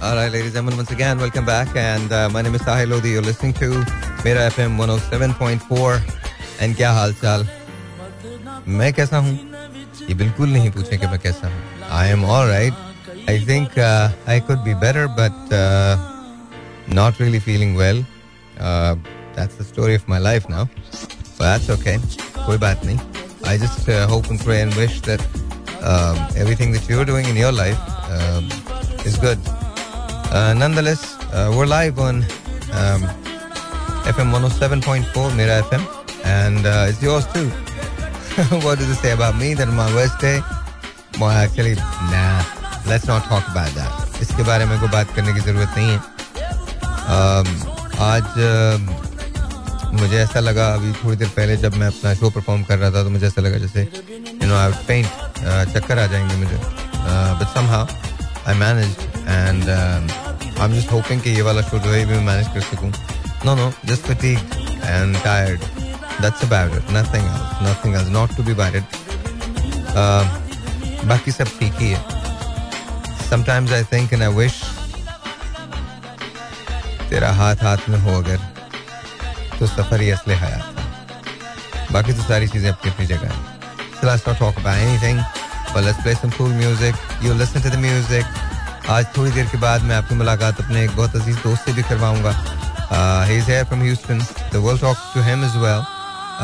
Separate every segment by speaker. Speaker 1: All right, ladies and gentlemen, once again, welcome back. And uh, my name is Sahil Lodi. You're listening to Mera FM 107.4. And kya hal chal? मैं कैसा हूँ? ये बिल्कुल नहीं पूछे कि मैं कैसा हूँ. I am all right. I think uh, I could be better, but uh, not really feeling well. that's the story of my life now. But that's okay. कोई बात नहीं. I just hope and pray and wish that um, everything that you're doing in your life um, is good. nonetheless, we're live on um, FM 107.4, Mira FM, and it's yours too. what does it say about me that my worst day? Well, actually, nah, let's not talk about that. इसके बारे में कोई बात करने की ज़रूरत नहीं है आज मुझे ऐसा लगा अभी थोड़ी देर पहले जब मैं अपना शो परफॉर्म कर रहा था तो मुझे ऐसा लगा जैसे यू नो आई पेंट चक्कर आ जाएंगे मुझे but somehow I manage and I am just hoping कि ये वाला शो जो है भी मैनेज कर सकूँ no no just fatigue and tired that's about it nothing else nothing else not to be worried बाकी सब ठीक ही है sometimes I think and I wish तेरा हाथ हाथ में हो अगर तो सफर ही असले हयात बाकी तो सारी चीज़ें अपनी अपनी जगह है So let's not talk about पर let's play some cool music you listen to the music आज थोड़ी देर के बाद मैं आपकी मुलाकात अपने एक बहुत अजीज दोस्त से भी करवाऊंगा he is here from Houston the world talk to him as well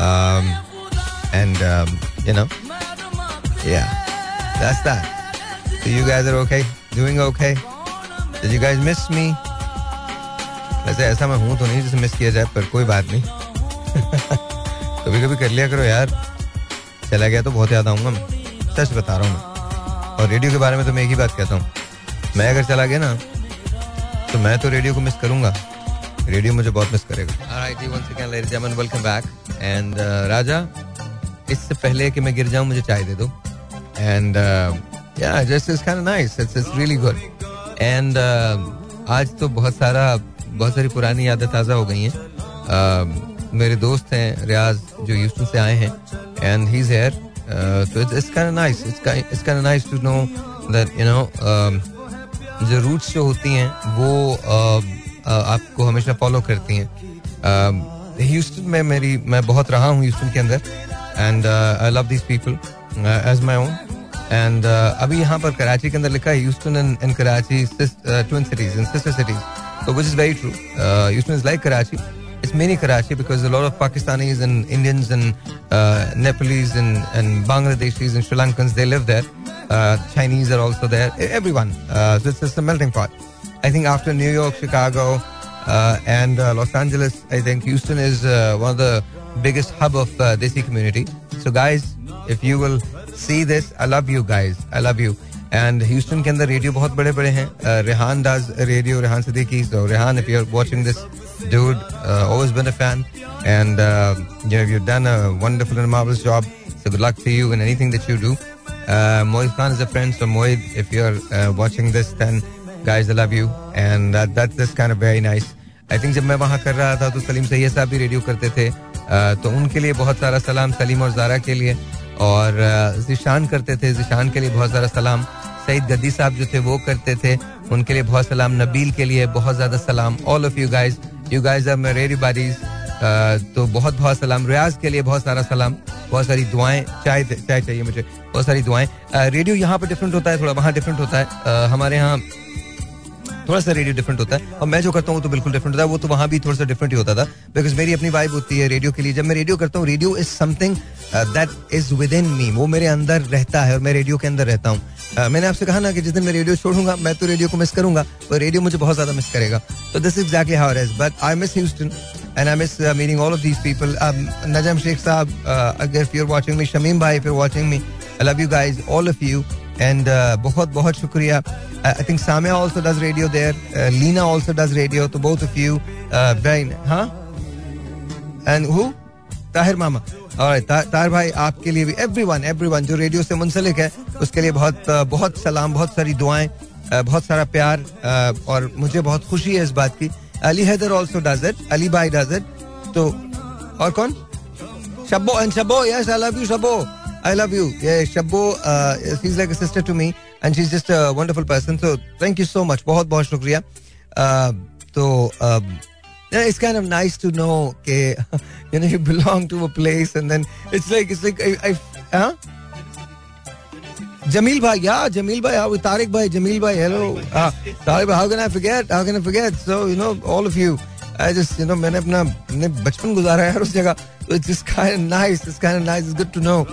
Speaker 1: um, you know, yeah, that's that. So you guys are okay? Doing okay? Did you guys miss me? वैसे ऐसा मैं हूं तो नहीं जिसे मिस किया जाए पर कोई बात नहीं कभी कभी कर लिया करो यार चला गया तो बहुत याद आऊंगा मैं सच बता रहा हूँ और रेडियो के बारे में तो मैं एक ही बात कहता हूँ मैं अगर चला गया ना तो मैं तो रेडियो को मिस करूंगा रेडियो मुझे बहुत मिस करेगा एंड uh, राजा इससे पहले कि मैं गिर जाऊं मुझे चाय दे दो एंड या just it's kind nice it's it's really good and आज तो बहुत सारा बहुत सारी पुरानी यादें ताज़ा हो गई हैं uh, मेरे दोस्त हैं रियाज जो यूस्टन से आए हैं एंड ही इज़ हेयर तो so it's, it's kind of nice. It's kind it's kind of nice to um, जो रूट्स जो होती हैं वो uh, uh, आपको हमेशा फॉलो करती हैं ह्यूस्टन um, uh, में मेरी मैं बहुत रहा हूँ ह्यूस्टन के अंदर and I love this people as my own and अभी यहाँ पर कराची के अंदर लिखा है Houston and and Karachi twin cities in sister cities तो which is very true Houston is like Karachi It's mainly Karachi because a lot of Pakistanis and Indians and uh, Nepalese and, and Bangladeshis and Sri Lankans, they live there. Uh, Chinese are also there. Everyone. Uh, so it's just a melting pot. I think after New York, Chicago, uh, and uh, Los Angeles, I think Houston is uh, one of the biggest hub of uh, Desi community. So, guys, if you will see this, I love you guys. I love you. And Houston, can the radio बहुत बड़े बड़े हैं Rehan does radio Rehan Siddiqui so Rehan if you are dude. Uh, always been a fan, and uh, you know you've done a wonderful and marvelous job. So good luck to you in anything that you do. Uh, Moid Khan is a friend, so Moid, if you're uh, watching this, then guys, I love you, and that, that's just kind of very nice. I think जब मैं वहाँ कर रहा था तो सलीम सैयद साहब भी radio करते थे तो उनके लिए बहुत सारा सलाम सलीम और जारा के लिए और जिशान करते थे जिशान के लिए बहुत सारा सलाम सईद गद्दी साहब जो थे वो करते थे उनके लिए बहुत सलाम नबील के लिए बहुत ज़्यादा सलाम all of you guys you guys are तो बहुत बहुत सलाम रियाज के लिए बहुत सारा सलाम बहुत सारी दुआएं चाय चाय चाहिए मुझे बहुत सारी दुआएं रेडियो uh, यहाँ पर डिफरेंट होता है थोड़ा वहाँ डिफरेंट होता है uh, हमारे यहाँ थोड़ा सा रेडियो डिफरेंट होता है और मैं जो करता हूँ तो बिल्कुल डिफरेंट होता है वो तो वहाँ भी थोड़ा सा डिफरेंट ही होता था बिकॉज मेरी अपनी वाइब होती है रेडियो के लिए जब मैं रेडियो करता हूँ radio is something that is within me वो मेरे अंदर रहता है और मैं रेडियो के अंदर रहता हूँ uh, मैंने आपसे कहा ना कि जिस दिन मैं रेडियो छोड़ूंगा मैं तो रेडियो को मिस करूंगा और रेडियो मुझे बहुत ज्यादा मिस करेगा तो this exactly how is but I miss Houston and I miss uh, meeting all of these people. Um, Najam Sheikh Saab, uh, if you're watching me, Shamim Bhai, if you're watching me, I love you guys, all of you. And uh, बहुत बहुत शुक्रिया I think Samia also does radio there Leena also does radio तो both of you brain हाँ and who Tahir मामा और तार भाई आपके लिए भी एवरीवन एवरीवन जो रेडियो से मुंसलिक है उसके लिए बहुत uh, बहुत सलाम बहुत सारी दुआएं uh, बहुत सारा प्यार और मुझे बहुत खुशी है इस बात की Ali Haider also does it Ali भाई डज इट तो और कौन Shabbo and Shabbo yes I love you Shabbo I love you. Yeah, Shabbo, uh, she's like a sister to me and she's just a wonderful person. So thank you so much. बहुत बहुत शुक्रिया. so um, it's kind of nice to know that you know you belong to a place and then it's like it's like I, I huh? Jamil bhai, yeah, Jamil bhai, how Tariq bhai, Jamil bhai, hello. Uh, Tariq bhai, how can I forget? How can I forget? So, you know, all of you. I just, you know, मैंने अपना मैंने बचपन गुजारा है उस जगह. So it's kind of nice. It's kind of nice. It's good to know.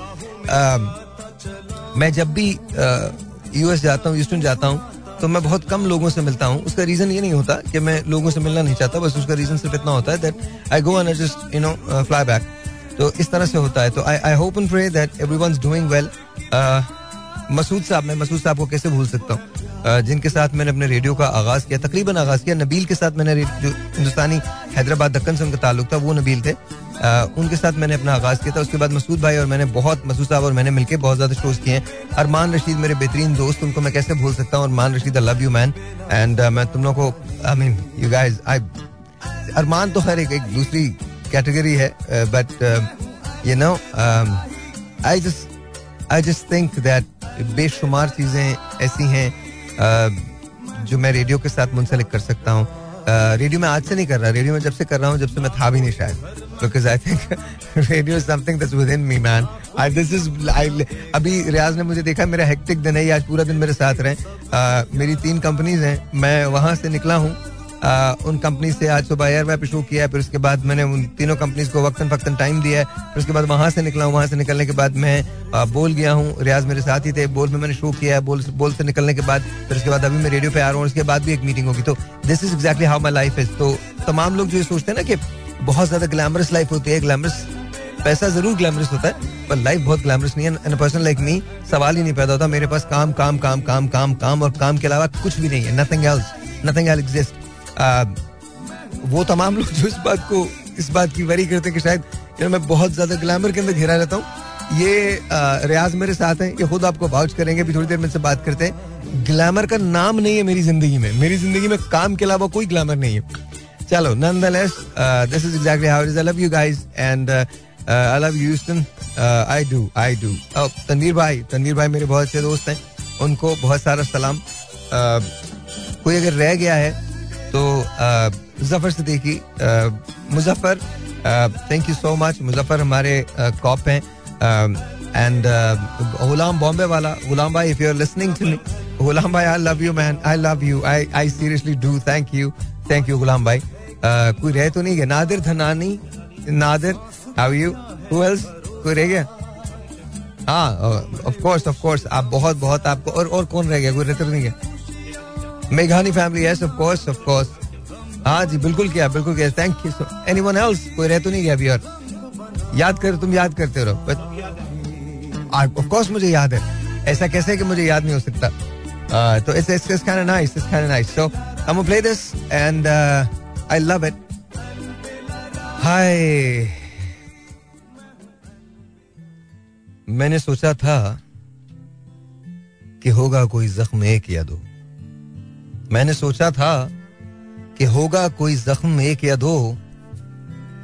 Speaker 1: Um, मैं जब भी यूएस uh, जाता हूँ यूस्टन जाता हूँ तो मैं बहुत कम लोगों से मिलता हूँ उसका रीज़न ये नहीं होता कि मैं लोगों से मिलना नहीं चाहता बस उसका रीज़न सिर्फ इतना होता है that I go and just you know fly back तो इस तरह से होता है तो I I hope and pray that everyone doing well Masood साहब मैं मसूद साहब को कैसे भूल सकता हूँ uh, जिनके साथ मैंने अपने रेडियो का आगाज़ किया तकरीबन आगाज़ किया नबील के साथ मैंने जो हिंदुस्तानी हैदराबाद दक्कन से उनका ताल्लुक था वो नबील थे उनके साथ मैंने अपना आगाज़ किया था उसके बाद मसूद भाई और मैंने बहुत मसूद साहब और मैंने मिलकर बहुत ज़्यादा शोज़ किए हैं अरमान रशीद मेरे बेहतरीन दोस्त उनको मैं कैसे भूल सकता हूँ अरमान Rashid I love you man and मैं तुम लोग को I mean you guys I अरमान तो खैर एक, एक दूसरी कैटेगरी है but you know I just I just think that बेशुमार चीज़ें ऐसी हैं जो मैं रेडियो के साथ मुंसलिक कर सकता हूँ रेडियो में आज से नहीं कर रहा रेडियो में जब से कर रहा हूँ जब से मैं था भी नहीं शायद because I think radio is something that's within me man I this is अभी रियाज ने मुझे देखा मेरा हेक्टिक दिन है आज पूरा दिन मेरे साथ रहे uh, मेरी तीन कंपनीज हैं मैं वहाँ से निकला हूँ उन कंपनी से आज सुबह एयरवेप शुरू किया है फिर उसके बाद मैंने उन तीनों कंपनीज को वक्तन फक्तन टाइम दिया है फिर उसके बाद वहाँ से निकला हूँ वहाँ से निकलने के बाद मैं आ, बोल गया हूँ रियाज मेरे साथ ही थे बोल में मैंने शुरू किया है बोल बोल से निकलने के बाद फिर उसके बाद अभी मैं रेडियो पे आ रहा हूँ उसके बाद भी एक मीटिंग होगी तो this is exactly how my life is तो तमाम लोग जो ये सोचते हैं ना कि बहुत ज़्यादा ग्लैमरस लाइफ होती है ग्लैमरस पैसा जरूर ग्लैमरस होता है पर लाइफ बहुत ग्लैमरस नहीं है पर्सन लाइक मी सवाल ही नहीं पैदा होता मेरे पास काम काम काम काम काम काम और काम के अलावा कुछ भी नहीं है nothing else nothing else exist वो तमाम लोग जो इस बात को इस बात की वरी करते हैं कि शायद यार मैं बहुत ज़्यादा ग्लैमर के अंदर घेरा रहता हूँ ये रियाज मेरे साथ हैं ये खुद आपको भाउच करेंगे अभी थोड़ी देर में से बात करते हैं ग्लैमर का नाम नहीं है मेरी जिंदगी में मेरी जिंदगी में काम के अलावा कोई ग्लैमर नहीं है चलो none this is exactly how is I love you guys and I love you I do I do Tandeer भाई तंदीर भाई मेरे बहुत अच्छे दोस्त हैं उनको बहुत सारा सलाम uh, कोई अगर रह गया है Muzaffar Siddiqui Muzaffar thank you so much Muzaffar हमारे कॉप हैं एंड गुलाम बॉम्बे वाला गुलाम भाई if you are listening to me Ghulam भाई I love you man I love you I I seriously do thank you thank you Ghulam भाई कोई रह तो नहीं गया Nadir Dhanani Nadir how you who else कोई रह गया हाँ ऑफ कोर्स ऑफ कोर्स आप बहुत बहुत आपको और और कौन रह गया कोई रह तो नहीं गया मेघानी family yes of course of course हाँ जी बिल्कुल किया बिल्कुल किया thank you so anyone else कोई रह तो नहीं गया अभी और याद कर तुम याद करते रहो बट ऑफ कोर्स मुझे याद है ऐसा कैसे कि मुझे याद नहीं हो सकता तो it's it's it's kind nice it's kind nice so I will play this and I love it हाय मैंने सोचा था कि होगा कोई जख्म एक या दो मैंने सोचा था कि होगा कोई जख्म एक या दो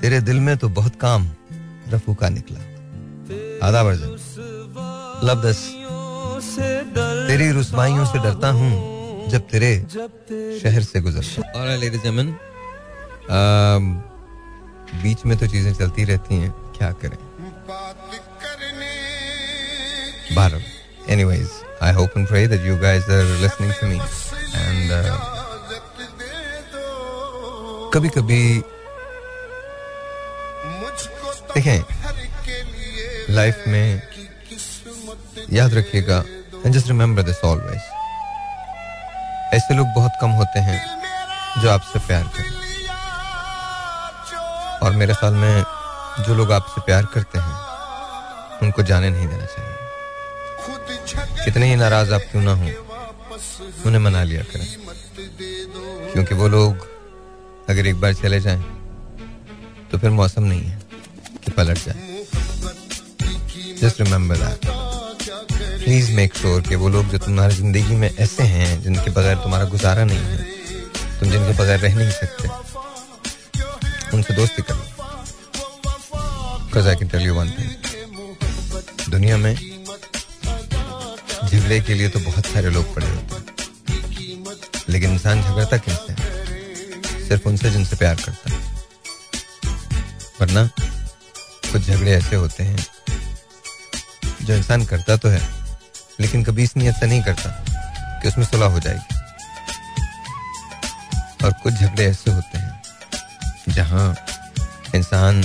Speaker 1: तेरे दिल में तो बहुत काम रफू का निकला आधा वर्जन लव दस तेरी रुसवाइयों से डरता हूँ जब तेरे शहर से गुजर और um, बीच में तो चीजें चलती रहती हैं क्या करें Bharat anyways I hope and that that you are are to to me and कभी कभी देखें लाइफ में याद रखिएगा and just remember this always ऐसे लोग बहुत कम होते हैं जो आपसे प्यार करें और मेरे ख्याल में जो लोग आपसे प्यार करते हैं उनको जाने नहीं देना चाहिए कितने ही नाराज आप क्यों ना हो उन्हें मना लिया करें क्योंकि वो लोग अगर एक बार चले जाएं तो फिर मौसम नहीं है कि पलट जाए just remember that please make sure कि वो लोग जो तुम्हारी जिंदगी में ऐसे हैं जिनके बगैर तुम्हारा गुजारा नहीं है तुम जिनके बगैर रह नहीं सकते उनसे दोस्ती करो कजा के टेल यू वन थिंग दुनिया में झगड़े के लिए तो बहुत सारे लोग पड़े होते हैं लेकिन इंसान झगड़ता क्यों सिर्फ उनसे जिनसे प्यार करता है वरना कुछ झगड़े ऐसे होते हैं जो इंसान करता तो है लेकिन कभी इस नियत से नहीं करता कि उसमें सुलह हो जाएगी और कुछ झगड़े ऐसे होते हैं जहां इंसान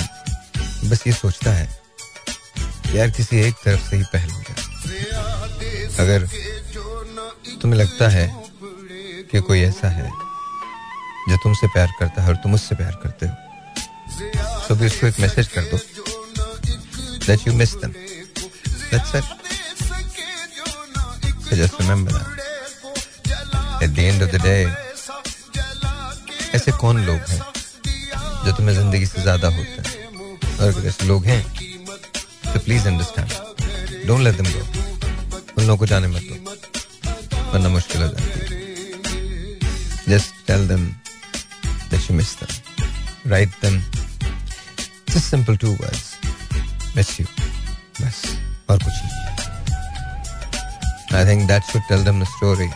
Speaker 1: बस ये सोचता है यार किसी एक तरफ से ही पहल हो जाए अगर तुम्हें लगता है कि कोई ऐसा है जो तुमसे प्यार करता है और तुम उससे प्यार करते हो तो भी उसको एक मैसेज कर दो that you miss them that's it so just remember at the end of the day ऐसे कौन लोग हैं जो तुम्हें जिंदगी से ज्यादा होते हैं और अगर ऐसे लोग हैं तो please understand don't let them go उन लोगों को जाने मत दो वरना मुश्किल हो जाती है just tell them that she missed them. Write them. Just simple two words. Miss you. Miss. Or kuch I think that should tell them them story.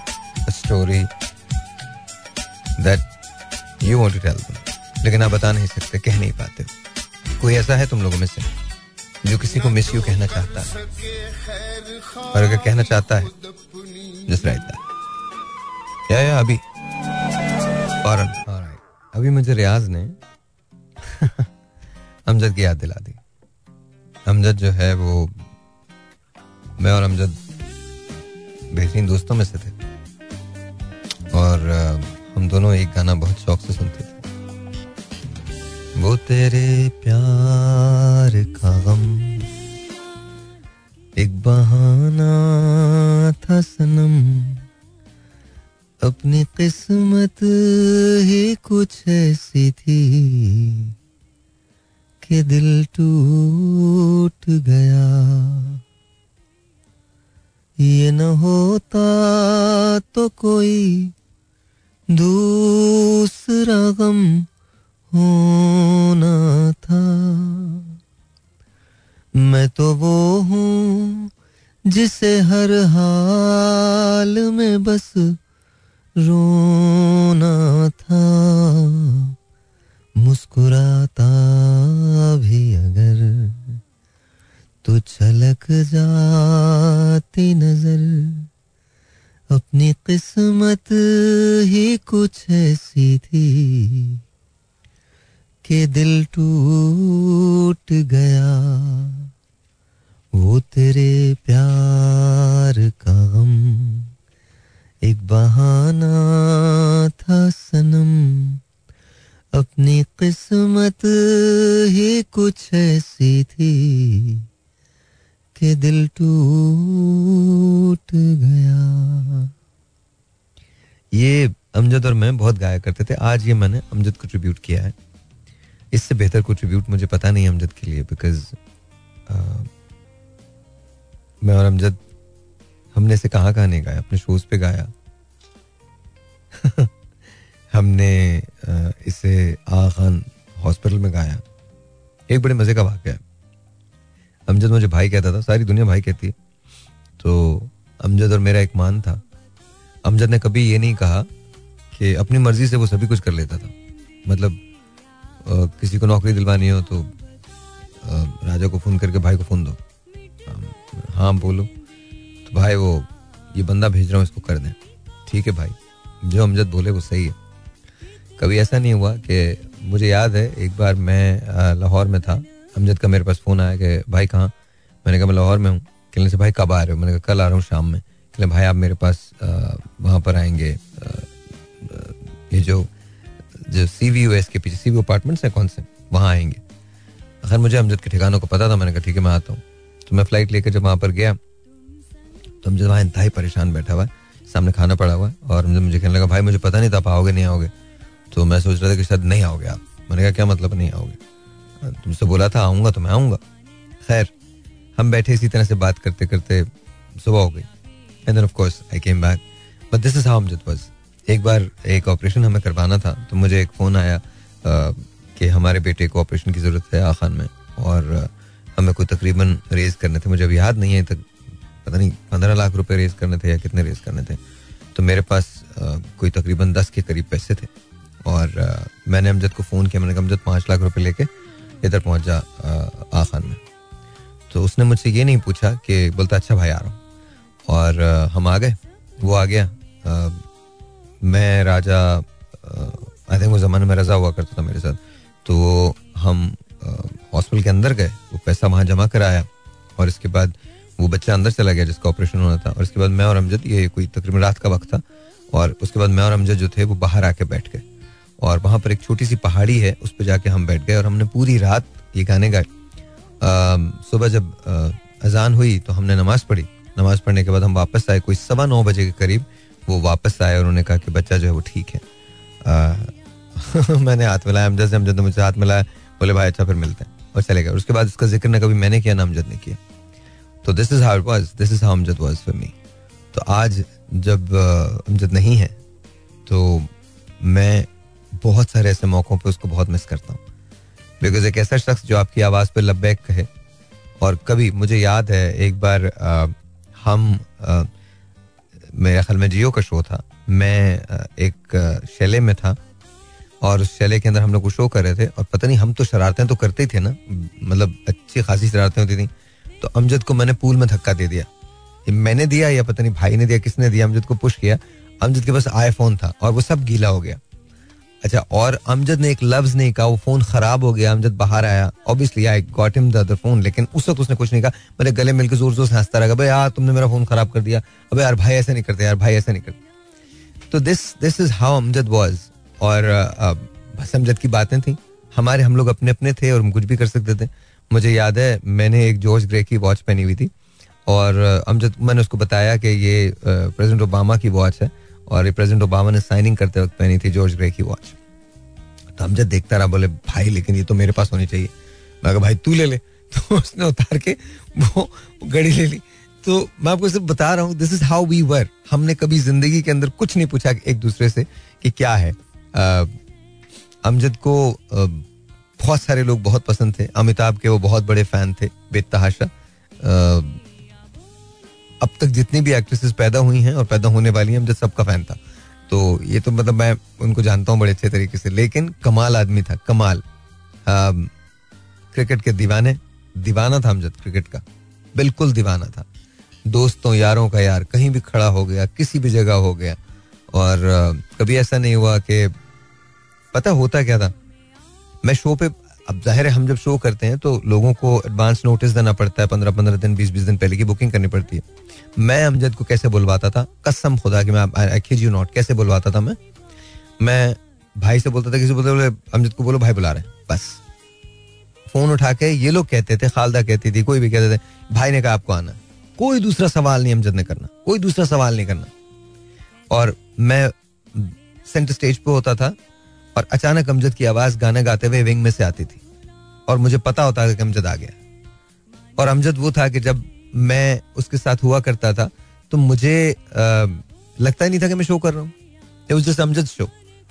Speaker 1: A story that you want to tell them. लेकिन आप बता नहीं सकते कह नहीं पाते कोई ऐसा है तुम लोगों में से जो किसी को मिस यू कहना चाहता है और अगर कहना चाहता है जस्ट राइट दैट या या अभी फौरन अभी मुझे रियाज ने अमजद की याद दिला दी अमजद जो है वो मैं और अमजद बेहतरीन दोस्तों में से थे और हम दोनों एक गाना बहुत शौक से सुनते थे वो तेरे प्यार का गम एक बहाना था सनम अपनी किस्मत ही कुछ ऐसी थी कि दिल टूट गया ये न होता तो कोई दूसरा गम होना था मैं तो वो हूँ जिसे हर हाल में बस रोना था मुस्कुराता भी अगर तो छलक जाती नजर अपनी किस्मत ही कुछ ऐसी थी के दिल टूट गया वो तेरे प्यार का गम एक बहाना था सनम अपनी किस्मत ही कुछ ऐसी थी कि दिल टूट गया ये अमजद और मैं बहुत गाया करते थे आज ये मैंने अमजद को ट्रिब्यूट किया है इससे बेहतर को ट्रिब्यूट मुझे पता नहीं अमजद के लिए बिकॉज मैं और अमजद हमने इसे कहाँ कहाँ नहीं गाया अपने शोज पे गाया हमने इसे आ खान हॉस्पिटल में गाया एक बड़े मज़े का वाक्य है अमजद मुझे भाई कहता था सारी दुनिया भाई कहती है तो अमजद और मेरा एक मान था अमजद ने कभी ये नहीं कहा कि अपनी मर्जी से वो सभी कुछ कर लेता था मतलब किसी को नौकरी दिलवानी हो तो राजा को फ़ोन करके भाई को फ़ोन दो हाँ बोलो तो भाई वो ये बंदा भेज रहा हूँ इसको कर दें ठीक है भाई जो अमजद बोले वो सही है कभी ऐसा नहीं हुआ कि मुझे याद है एक बार मैं लाहौर में था अमजद का मेरे पास फ़ोन आया कि भाई कहाँ मैंने कहा मैं लाहौर में हूँ कहने से भाई कब आ रहे हो मैंने कहा कल आ रहा हूँ शाम में कहने भाई आप मेरे पास वहाँ पर आएंगे ये जो जो सी वी यू एस के पीछे सी वी अपार्टमेंट्स हैं कौन से वहाँ आएंगे अगर मुझे अमजद के ठिकानों को पता था मैंने कहा ठीक है मैं आता हूँ तो मैं फ़्लाइट लेकर जब वहाँ पर गया तो मुझे वहाँ ही परेशान बैठा हुआ है सामने खाना पड़ा हुआ है और मुझे कहने लगा भाई मुझे पता नहीं था आप आओगे नहीं आओगे तो मैं सोच रहा था कि शायद नहीं आओगे आप मैंने कहा क्या मतलब नहीं आओगे तुमसे बोला था आऊँगा तो मैं आऊँगा खैर हम बैठे इसी तरह से बात करते करते सुबह हो गई and of course I came back but this is how was एक बार एक ऑपरेशन हमें करवाना था तो मुझे एक फ़ोन आया कि हमारे बेटे को ऑपरेशन की ज़रूरत है आखान में और हमें कोई तकरीबन रेज करने थे मुझे अब याद नहीं है तक पता नहीं पंद्रह लाख रुपए रेज करने थे या कितने रेज करने थे तो मेरे पास कोई तकरीबन दस के करीब पैसे थे और मैंने अमजद को फ़ोन किया मैंने कहा अमजद पाँच लाख रुपए लेके इधर पहुंच जा आ खान में तो उसने मुझसे ये नहीं पूछा कि बोलता अच्छा भाई आ रहा हूँ और हम आ गए वो आ गया मैं राजा आई थिंक वो ज़माने में रजा हुआ करता था मेरे साथ तो हम हॉस्पिटल के अंदर गए वो पैसा वहाँ जमा कराया और इसके बाद वो बच्चा अंदर चला गया जिसका ऑपरेशन होना था और इसके बाद मैं और अमजद ये कोई तकरीबन रात का वक्त था और उसके बाद मैं और अमजद जो थे वो बाहर आके बैठ गए और वहाँ पर एक छोटी सी पहाड़ी है उस पर जाके हम बैठ गए और हमने पूरी रात ये गाने गाए सुबह जब अजान हुई तो हमने नमाज़ पढ़ी नमाज़ पढ़ने के बाद हम वापस आए कोई सवा नौ बजे के करीब वो वापस आए और उन्होंने कहा कि बच्चा जो है वो ठीक है मैंने हाथ मिलाया अमजद से अमजद ने मुझे हाथ मिलाया बोले भाई अच्छा फिर मिलते हैं और चले गए उसके बाद उसका जिक्र ना कभी मैंने किया ना अमजद ने किया तो this is how was this is how Amjad was for me तो आज जब अमजद नहीं है तो मैं बहुत सारे ऐसे मौक़ों पे उसको बहुत मिस करता हूँ बिकॉज एक ऐसा शख्स जो आपकी आवाज़ पे लबैक कहे और कभी मुझे याद है एक बार आ, हम आ, मेरे ख्याल में जियो का शो था मैं आ, एक शैले में था और उस शैले के अंदर हम लोग को शो कर रहे थे और पता नहीं हम तो शरारतें तो करते ही थे ना मतलब अच्छी खासी शरारतें होती थी तो अमजद को मैंने पूल में धक्का दे दिया मैंने दिया या पता नहीं भाई ने दिया किसने दिया अमजद को पुश किया अमजद के पास आईफोन था और वो सब गीला हो गया अच्छा और अमजद ने एक लफ्ज नहीं कहा वो फोन खराब हो गया अमजद बाहर आया obviously I got him the phone लेकिन उस वक्त उसने कुछ नहीं कहा मेरे गले मिलकर जोर जोर से हंसता रहा भाई यार तुमने मेरा फोन खराब कर दिया अबे यार भाई ऐसा नहीं करते यार भाई ऐसा नहीं करते तो this this is how Amjad was और बस अमजद की बातें थी हमारे हम लोग अपने अपने थे और हम कुछ भी कर सकते थे मुझे याद है मैंने एक जॉर्ज ग्रे की वॉच पहनी हुई थी और अमजद मैंने उसको बताया कि ये प्रेसिडेंट ओबामा की वॉच है और ये प्रेसिडेंट ओबामा ने साइनिंग करते वक्त पहनी थी जॉर्ज ग्रे की वॉच तो अमजद देखता रहा बोले भाई लेकिन ये तो मेरे पास होनी चाहिए मैं कहा भाई तू ले ले तो उसने उतार के वो घड़ी ले ली तो मैं आपको सिर्फ बता रहा हूँ this is how we were हमने कभी जिंदगी के अंदर कुछ नहीं पूछा एक दूसरे से कि क्या है अमजद को बहुत सारे लोग बहुत पसंद थे अमिताभ के वो बहुत बड़े फैन थे बेतहाशा अब तक जितनी भी एक्ट्रेसेस पैदा हुई हैं और पैदा होने वाली हैं जब सबका फैन था तो ये तो मतलब मैं उनको जानता हूँ बड़े अच्छे तरीके से लेकिन कमाल आदमी था कमाल आ, क्रिकेट के दीवाने दीवाना था जब क्रिकेट का बिल्कुल दीवाना था दोस्तों यारों का यार कहीं भी खड़ा हो गया किसी भी जगह हो गया और आ, कभी ऐसा नहीं हुआ कि पता होता क्या था मैं शो पे अब जाहिर है हम जब शो करते हैं तो लोगों को एडवांस नोटिस देना पड़ता है पंद्रह पंद्रह दिन बीस बीस दिन पहले की बुकिंग करनी पड़ती है मैं अमजद को कैसे बुलवाता था कसम खुदा कि मैं आई यू नॉट कैसे बुलवाता था मैं मैं भाई से बोलता था किसी बोलते बोले अमजद को बोलो भाई बुला रहे हैं बस फोन उठा के ये लोग कहते थे खालदा कहती थी कोई भी कहते थे भाई ने कहा आपको आना कोई दूसरा सवाल नहीं अमजद ने करना कोई दूसरा सवाल नहीं करना और मैं सेंटर स्टेज पे होता था और अचानक अमजद की आवाज गाने गाते हुए विंग में से आती थी और मुझे पता होता था कि अमजद आ गया और अमजद वो था कि जब मैं उसके साथ हुआ करता था तो मुझे आ, लगता ही नहीं था कि मैं शो कर रहा हूँ जस्ट अमजद शो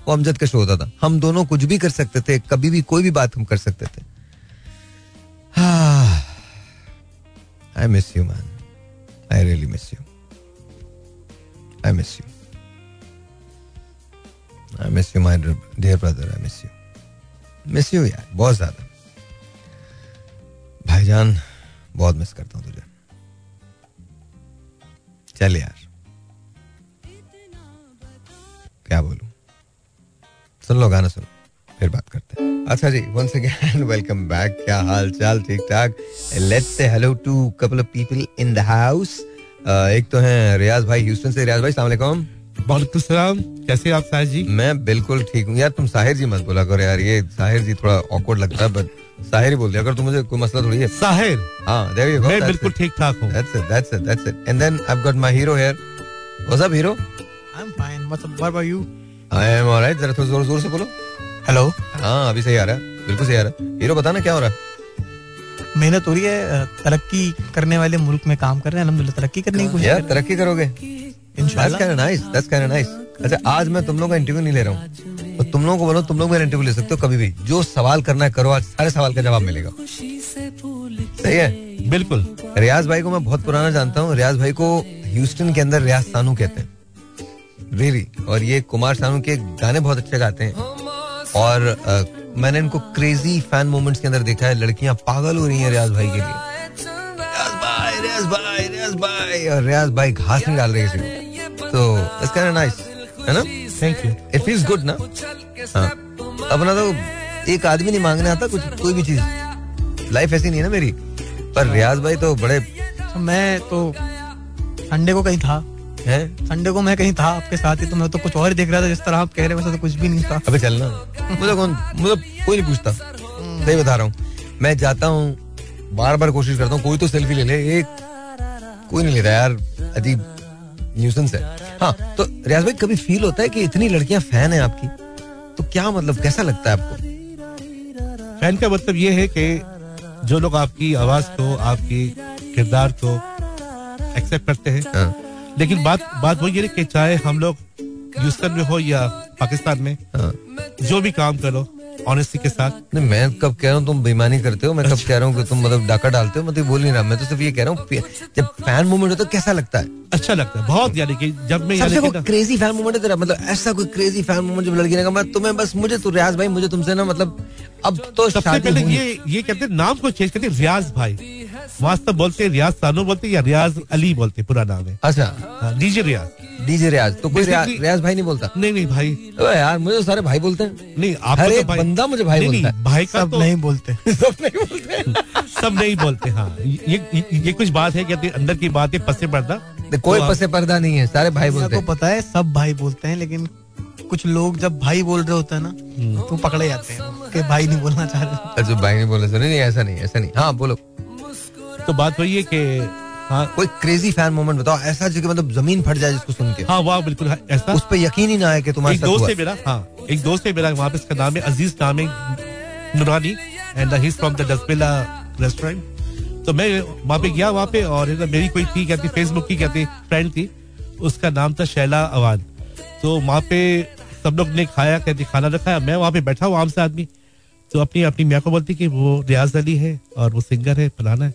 Speaker 1: वो अमजद का शो होता था हम दोनों कुछ भी कर सकते थे कभी भी कोई भी बात हम कर सकते थे I miss you man I really miss you I miss you I miss you my dear brother I miss you miss you यार बहुत ज़्यादा भाईजान बहुत मिस करता हूँ तुझे चल यार क्या बोलू सुन लो गाना सुनो फिर बात करते हैं अच्छा जी वंस अगेन वेलकम बैक क्या हाल चाल ठीक ठाक let's say hello to couple of people in the house एक तो हैं रियाज भाई ह्यूस्टन से रियाज भाई सलाम
Speaker 2: वालेकुम सलाम कैसे आप साहिर जी
Speaker 1: मैं बिल्कुल ठीक हूँ यार तुम साहिर जी मत बोला करो यार ये साहिर जी थोड़ा ऑकवर्ड लगता है बट साहिर ही बोल दिया अगर तुम मुझे कोई मसला थोड़ी
Speaker 2: है साहिर
Speaker 1: हाँ यू मैं
Speaker 2: बिल्कुल ठीक ठाक हूँ that's it
Speaker 1: that's it that's it and then I have got my hero
Speaker 2: here what's up hero I am fine what's up what about you I
Speaker 1: am alright जरा थोड़ा जोर जोर
Speaker 2: से बोलो हेलो हाँ, अभी सही आ रहा है बिल्कुल सही आ
Speaker 1: रहा है हीरो क्या हो रहा है मेहनत हो रही है
Speaker 2: तरक्की करने वाले मुल्क में काम कर रहे हैं अलहमदुल्ला तरक्की करने की कोशिश
Speaker 1: तरक्की करोगे अच्छा, आज मैं तुम लोग का इंटरव्यू नहीं ले रहा हूँ तो तुम लोगों को बोलो तुम लोग मेरा इंटरव्यू ले सकते हो कभी भी जो सवाल करना है करो आज सारे सवाल का जवाब मिलेगा सही है बिल्कुल रियाज भाई को मैं बहुत पुराना जानता हूँ रियाज भाई को ह्यूस्टन के अंदर रियाज सानू कहते हैं रियली और ये कुमार सानू के गाने बहुत अच्छे गाते हैं और आ, मैंने इनको क्रेजी फैन मोमेंट्स के अंदर देखा है लड़कियां पागल हो रही हैं रियाज भाई के लिए रियाज भाई रियाज भाई रियाज भाई और रियाज भाई घास नहीं डाल रहे किसी को So that's kind of nice, है ना? Thank you. It feels good हाँ। ना? हाँ. अपना तो एक आदमी नहीं मांगने आता कुछ कोई भी चीज. लाइफ ऐसी नहीं है ना मेरी. पर रियाज भाई
Speaker 2: तो बड़े. तो मैं तो संडे को कहीं था. है संडे को मैं कहीं था आपके साथ ही तो मैं तो कुछ और देख रहा था जिस तरह आप कह रहे वैसे तो कुछ भी नहीं
Speaker 1: था अबे चलना मुझे कौन मुझे कोई नहीं पूछता सही बता रहा हूँ मैं जाता हूँ बार बार कोशिश करता हूँ कोई तो सेल्फी ले ले एक कोई नहीं लेता यार अजीब न्यूसेंस है हाँ तो रियाज भाई कभी फील होता है कि इतनी लड़कियां फैन है आपकी तो क्या मतलब कैसा लगता है आपको
Speaker 2: फैन का मतलब ये है कि जो लोग आपकी आवाज को आपकी किरदार को एक्सेप्ट करते हैं हाँ. लेकिन बात बात वही है कि चाहे हम लोग यूस्टन में हो या पाकिस्तान में हाँ. जो भी काम करो ऑनेस्टी के साथ
Speaker 1: नहीं मैं कब कह रहा हूँ तुम बेईमानी करते हो मैं कब कह रहा हूँ कि तुम मतलब डाका डालते हो मतलब बोल नहीं रहा मैं तो सिर्फ ये कह रहा हूँ जब फैन मूवमेंट होता है कैसा लगता है
Speaker 2: अच्छा लगता है बहुत यानी कि जब मैं
Speaker 1: सबसे वो क्रेजी फैन मूवमेंट है तेरा मतलब ऐसा कोई क्रेजी फैन मूवमेंट जब लड़की ने कहा तुम्हें बस मुझे तो रियाज भाई मुझे तुमसे ना मतलब अब तो सबसे पहले
Speaker 2: ये ये कहते नाम को चेंज करते रियाज भाई वास्तव बोलते रियाज सानू बोलते या रियाज अली बोलते पूरा नाम है
Speaker 1: अच्छा
Speaker 2: हाँ, डीजे रियाज
Speaker 1: डीजे रियाज तो कोई रियाज भाई नहीं बोलता
Speaker 2: नहीं नहीं भाई
Speaker 1: तो यार मुझे सारे भाई बोलते हैं
Speaker 2: नहीं आप तो बंदा
Speaker 1: मुझे भाई बोलता है भाई का
Speaker 2: सब तो- नहीं बोलते सब नहीं बोलते सब नहीं बोलते हाँ ये ये कुछ बात है कहते अंदर की बात है पसे पर्दा
Speaker 1: कोई तो पसे पर्दा नहीं है सारे भाई बोलते हैं
Speaker 2: पता है सब भाई बोलते हैं लेकिन कुछ लोग जब भाई बोल रहे होते हैं ना हम्म। तो पकड़े जाते हैं कि भाई नहीं बोलना चाह रहे अच्छा
Speaker 1: भाई नहीं बोलना चाह नहीं ऐसा नहीं ऐसा नहीं हाँ बोलो
Speaker 2: तो बात
Speaker 1: वही है कि हाँ कोई क्रेजी फैन मोमेंट बताओ ऐसा जो कि मतलब जमीन फट जाए जिसको सुन के
Speaker 2: हाँ वाह बिल्कुल हाँ, ऐसा उस पर यकीन ही ना आए कि तुम्हारे दोस्त है मेरा हाँ एक दोस्त है मेरा वहाँ पे इसका नाम है अजीज नाम है Noorani and he from the डस्टबिला रेस्टोरेंट तो मैं वहाँ पे गया वहाँ पे और मेरी कोई थी कहती फेसबुक की कहती फ्रेंड थी उसका नाम था शैला अवान तो वहाँ पे सब लोग ने खाया कहती खाना रखा मैं वहाँ पे बैठा हूँ आम से आदमी तो अपनी अपनी मियाँ को बोलती कि वो रियाज अली है और वो सिंगर है फलाना है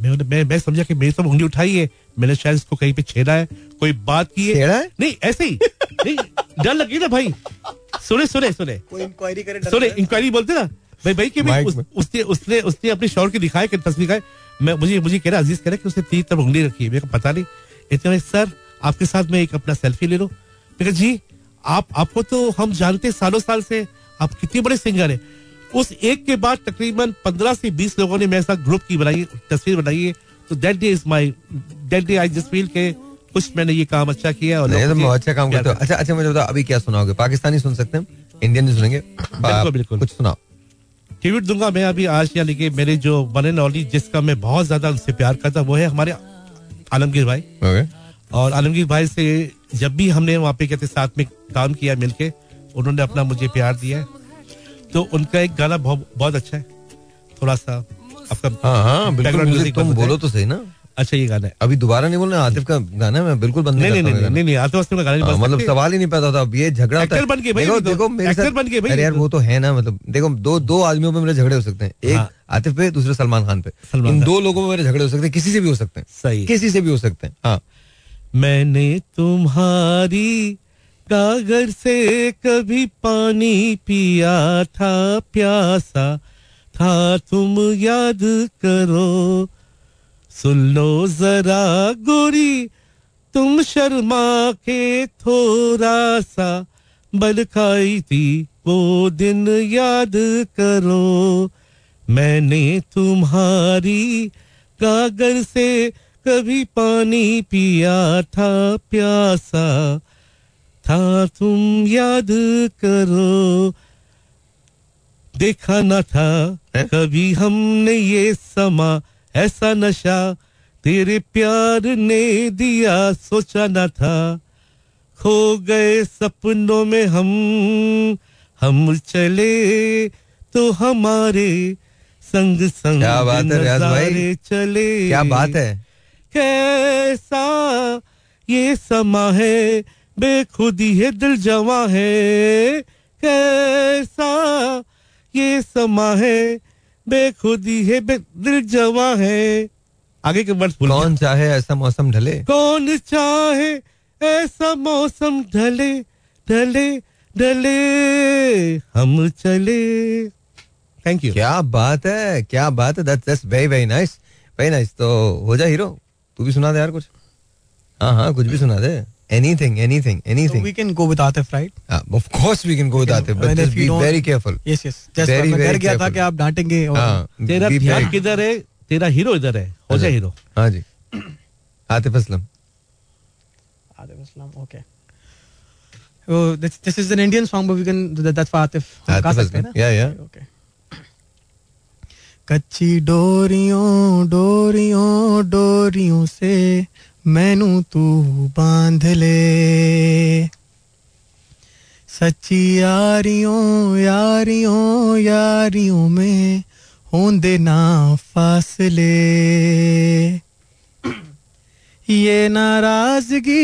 Speaker 2: मैं मैं मैं समझा कि मेरी सब उंगली उठाई है मैंने शायद इसको कहीं पे छेड़ा है कोई बात की है छेड़ा
Speaker 1: है नहीं
Speaker 2: ऐसे ही नहीं डर लगी ना भाई सुने सुने सुने
Speaker 1: कोई इंक्वायरी करे सुने
Speaker 2: इंक्वायरी बोलते ना भाई भाई के भी उस, उसने उसने उसने अपनी शौर की दिखाई कि तस्वीर का मैं मुझे मुझे कह रहा अजीज कह रहा कि उसने तीन तरफ उंगली रखी है मेरे को पता नहीं इतने सर आपके साथ मैं एक अपना सेल्फी ले लूँ मैं जी आप आपको तो हम जानते सालों साल से आप कितने बड़े सिंगर हैं उस एक के बाद तकरीबन पंद्रह से बीस लोगों ने मेरे साथ ग्रुप की बनाई तस्वीर बनाई है तो that day is my date day I just feel के कुछ मैंने ये काम अच्छा किया और नहीं,
Speaker 1: तो अच्छा काम करते हो अच्छा अच्छा मुझे बताओ अभी क्या सुनाओगे पाकिस्तानी सुन सकते हैं इंडियन नहीं सुनेंगे बिल्कुल बिल्कुल कुछ सुनाओ ट्रिब्यूट
Speaker 2: दूंगा मैं अभी आज यानी कि मेरे जो वन एंड ओनली जिसका मैं बहुत ज्यादा उनसे प्यार करता वो है हमारे आलमगीर भाई okay. और आलमगीर भाई से जब भी हमने वहाँ पे कहते साथ में काम किया मिलके उन्होंने अपना मुझे प्यार दिया तो उनका एक गाना बहुत बहुत अच्छा है
Speaker 1: थोड़ा सा आपका हाँ हाँ बिल्कुल तुम बोलो
Speaker 2: तो सही ना अच्छा ये गाना है अभी दोबारा नहीं बोलना
Speaker 1: आतिफ का गाना है मैं बिल्कुल बंद
Speaker 2: नहीं नहीं नहीं नहीं आतिफ का गाना
Speaker 1: नहीं हाँ, मतलब सवाल ही नहीं पैदा था अब ये झगड़ा एक्टर बन के भाई देखो तो- मेरे साथ बन के भाई अरे यार तो- वो तो है ना मतलब देखो दो दो आदमियों पे मेरे झगड़े हो सकते हैं एक हाँ। आतिफ पे दूसरे सलमान खान पे इन दो लोगों में मेरे झगड़े हो सकते हैं किसी से भी हो सकते हैं सही किसी से भी हो सकते हैं हाँ मैंने तुम्हारी कागर से कभी पानी पिया था प्यासा था तुम याद करो सुन लो जरा गोरी तुम शर्मा के थोड़ा सा बल खाई थी वो दिन याद करो मैंने तुम्हारी कागर से कभी पानी पिया था प्यासा था तुम याद करो देखा ना था कभी हमने ये समा ऐसा नशा तेरे प्यार ने दिया सोचा ना था खो गए सपनों में हम हम चले तो हमारे संग संग
Speaker 2: क्या बात है रियाज भाई
Speaker 1: चले
Speaker 2: क्या बात है
Speaker 1: कैसा ये समा है बेखुदी है दिल जवा है कैसा ये समा है बेखुदी है बे दिल जवा है
Speaker 2: आगे के वर्ष
Speaker 1: कौन चाहे ऐसा मौसम ढले कौन चाहे ऐसा मौसम ढले ढले ढले हम चले थैंक यू क्या बात है क्या बात है that's that's very very nice very nice तो हो जा हीरो तू भी सुना दे यार कुछ हाँ हाँ कुछ भी सुना दे Anything, anything, anything. So
Speaker 2: we can go with Atif, right?
Speaker 1: Uh, of course we can go with can, Atif, but just be very careful. Yes, yes. Just very, मैं डर गया था कि आप डांटेंगे और तेरा ध्यान किधर है तेरा हीरो इधर है हो
Speaker 2: hero हीरो
Speaker 1: हाँ atif
Speaker 2: aslam atif aslam okay So Oh, this, this is
Speaker 1: an Indian song, but we can that, that's for Atif. Atif yeah, yeah. Okay. कच्ची डोरियों डोरियों डोरियों से मैनू तू ਬਾਂਧ ले सच्ची यारियों यारियों यारियों में होंदे ना फासले ये नाराजगी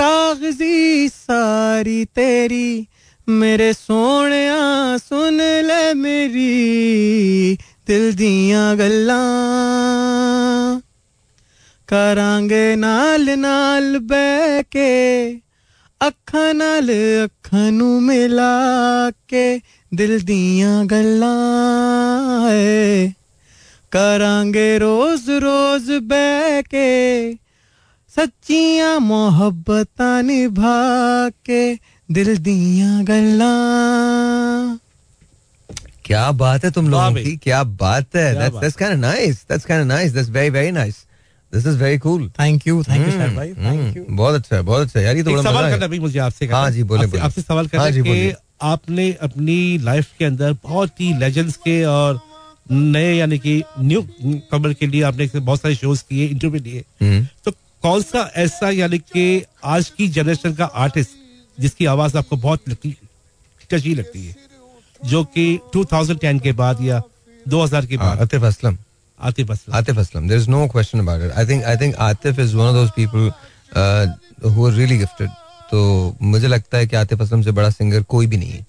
Speaker 1: कागजी सारी तेरी मेरे सोने सुन ले मेरी दिल दियां गल्लां ਕਰਾਂਗੇ ਨਾਲ ਨਾਲ ਬਹਿ ਕੇ ਅੱਖਾਂ ਨਾਲ ਅੱਖਾਂ ਨੂੰ ਮਿਲਾ ਕੇ ਦਿਲ ਦੀਆਂ ਗੱਲਾਂ ਏ ਕਰਾਂਗੇ ਰੋਜ਼ ਰੋਜ਼ ਬਹਿ ਕੇ ਸੱਚੀਆਂ ਮੁਹੱਬਤਾਂ ਨਿਭਾ ਕੇ दिल दिया गल्ला क्या बात है तुम लोगों की क्या बात है that's that's kind of nice that's kind of nice that's very very nice this is very cool thank you thank
Speaker 2: you भाई थैंक यू बहुत अच्छा है बहुत अच्छा यार ये तो बड़ा सवाल करना भी मुझे आपसे हाँ जी बोले आपसे सवाल करना हाँ कि आपने अपनी लाइफ के अंदर बहुत ही लेजेंड्स के और नए यानी कि न्यू कमर के लिए आपने बहुत सारे शोज किए इंटरव्यू दिए हम्म। तो कौन सा ऐसा यानी कि आज की जनरेशन का आर्टिस्ट जिसकी आवाज आपको बहुत लगती टची लगती है जो कि 2010 के बाद या 2000 के बाद हाँ,
Speaker 1: Atif Aslam
Speaker 2: Atif Aslam.
Speaker 1: Atif Aslam. There is no question about it. I think I think Atif is one of those people uh, who are really gifted. तो मुझे लगता है कि आतिफ असलम से बड़ा सिंगर कोई भी नहीं है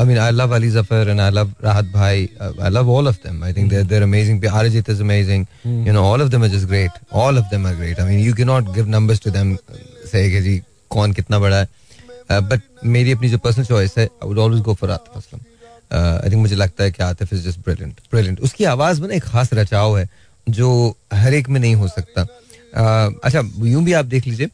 Speaker 1: I mean I love Ali Zafar and I love Rahat भाई I love all of them I think they're they're amazing Arijit is amazing you know all of them are just great all of them are great I mean you can not give numbers to them say कि जी कौन कितना बड़ा है but uh, मेरी अपनी जो personal choice है I would always go for Atif Aslam I uh, think मुझे लगता है कि Atif is just brilliant brilliant उसकी आवाज़ में ना एक खास रचाव है जो हर एक में नहीं हो सकता uh, अच्छा यूं भी आप देख लीजिए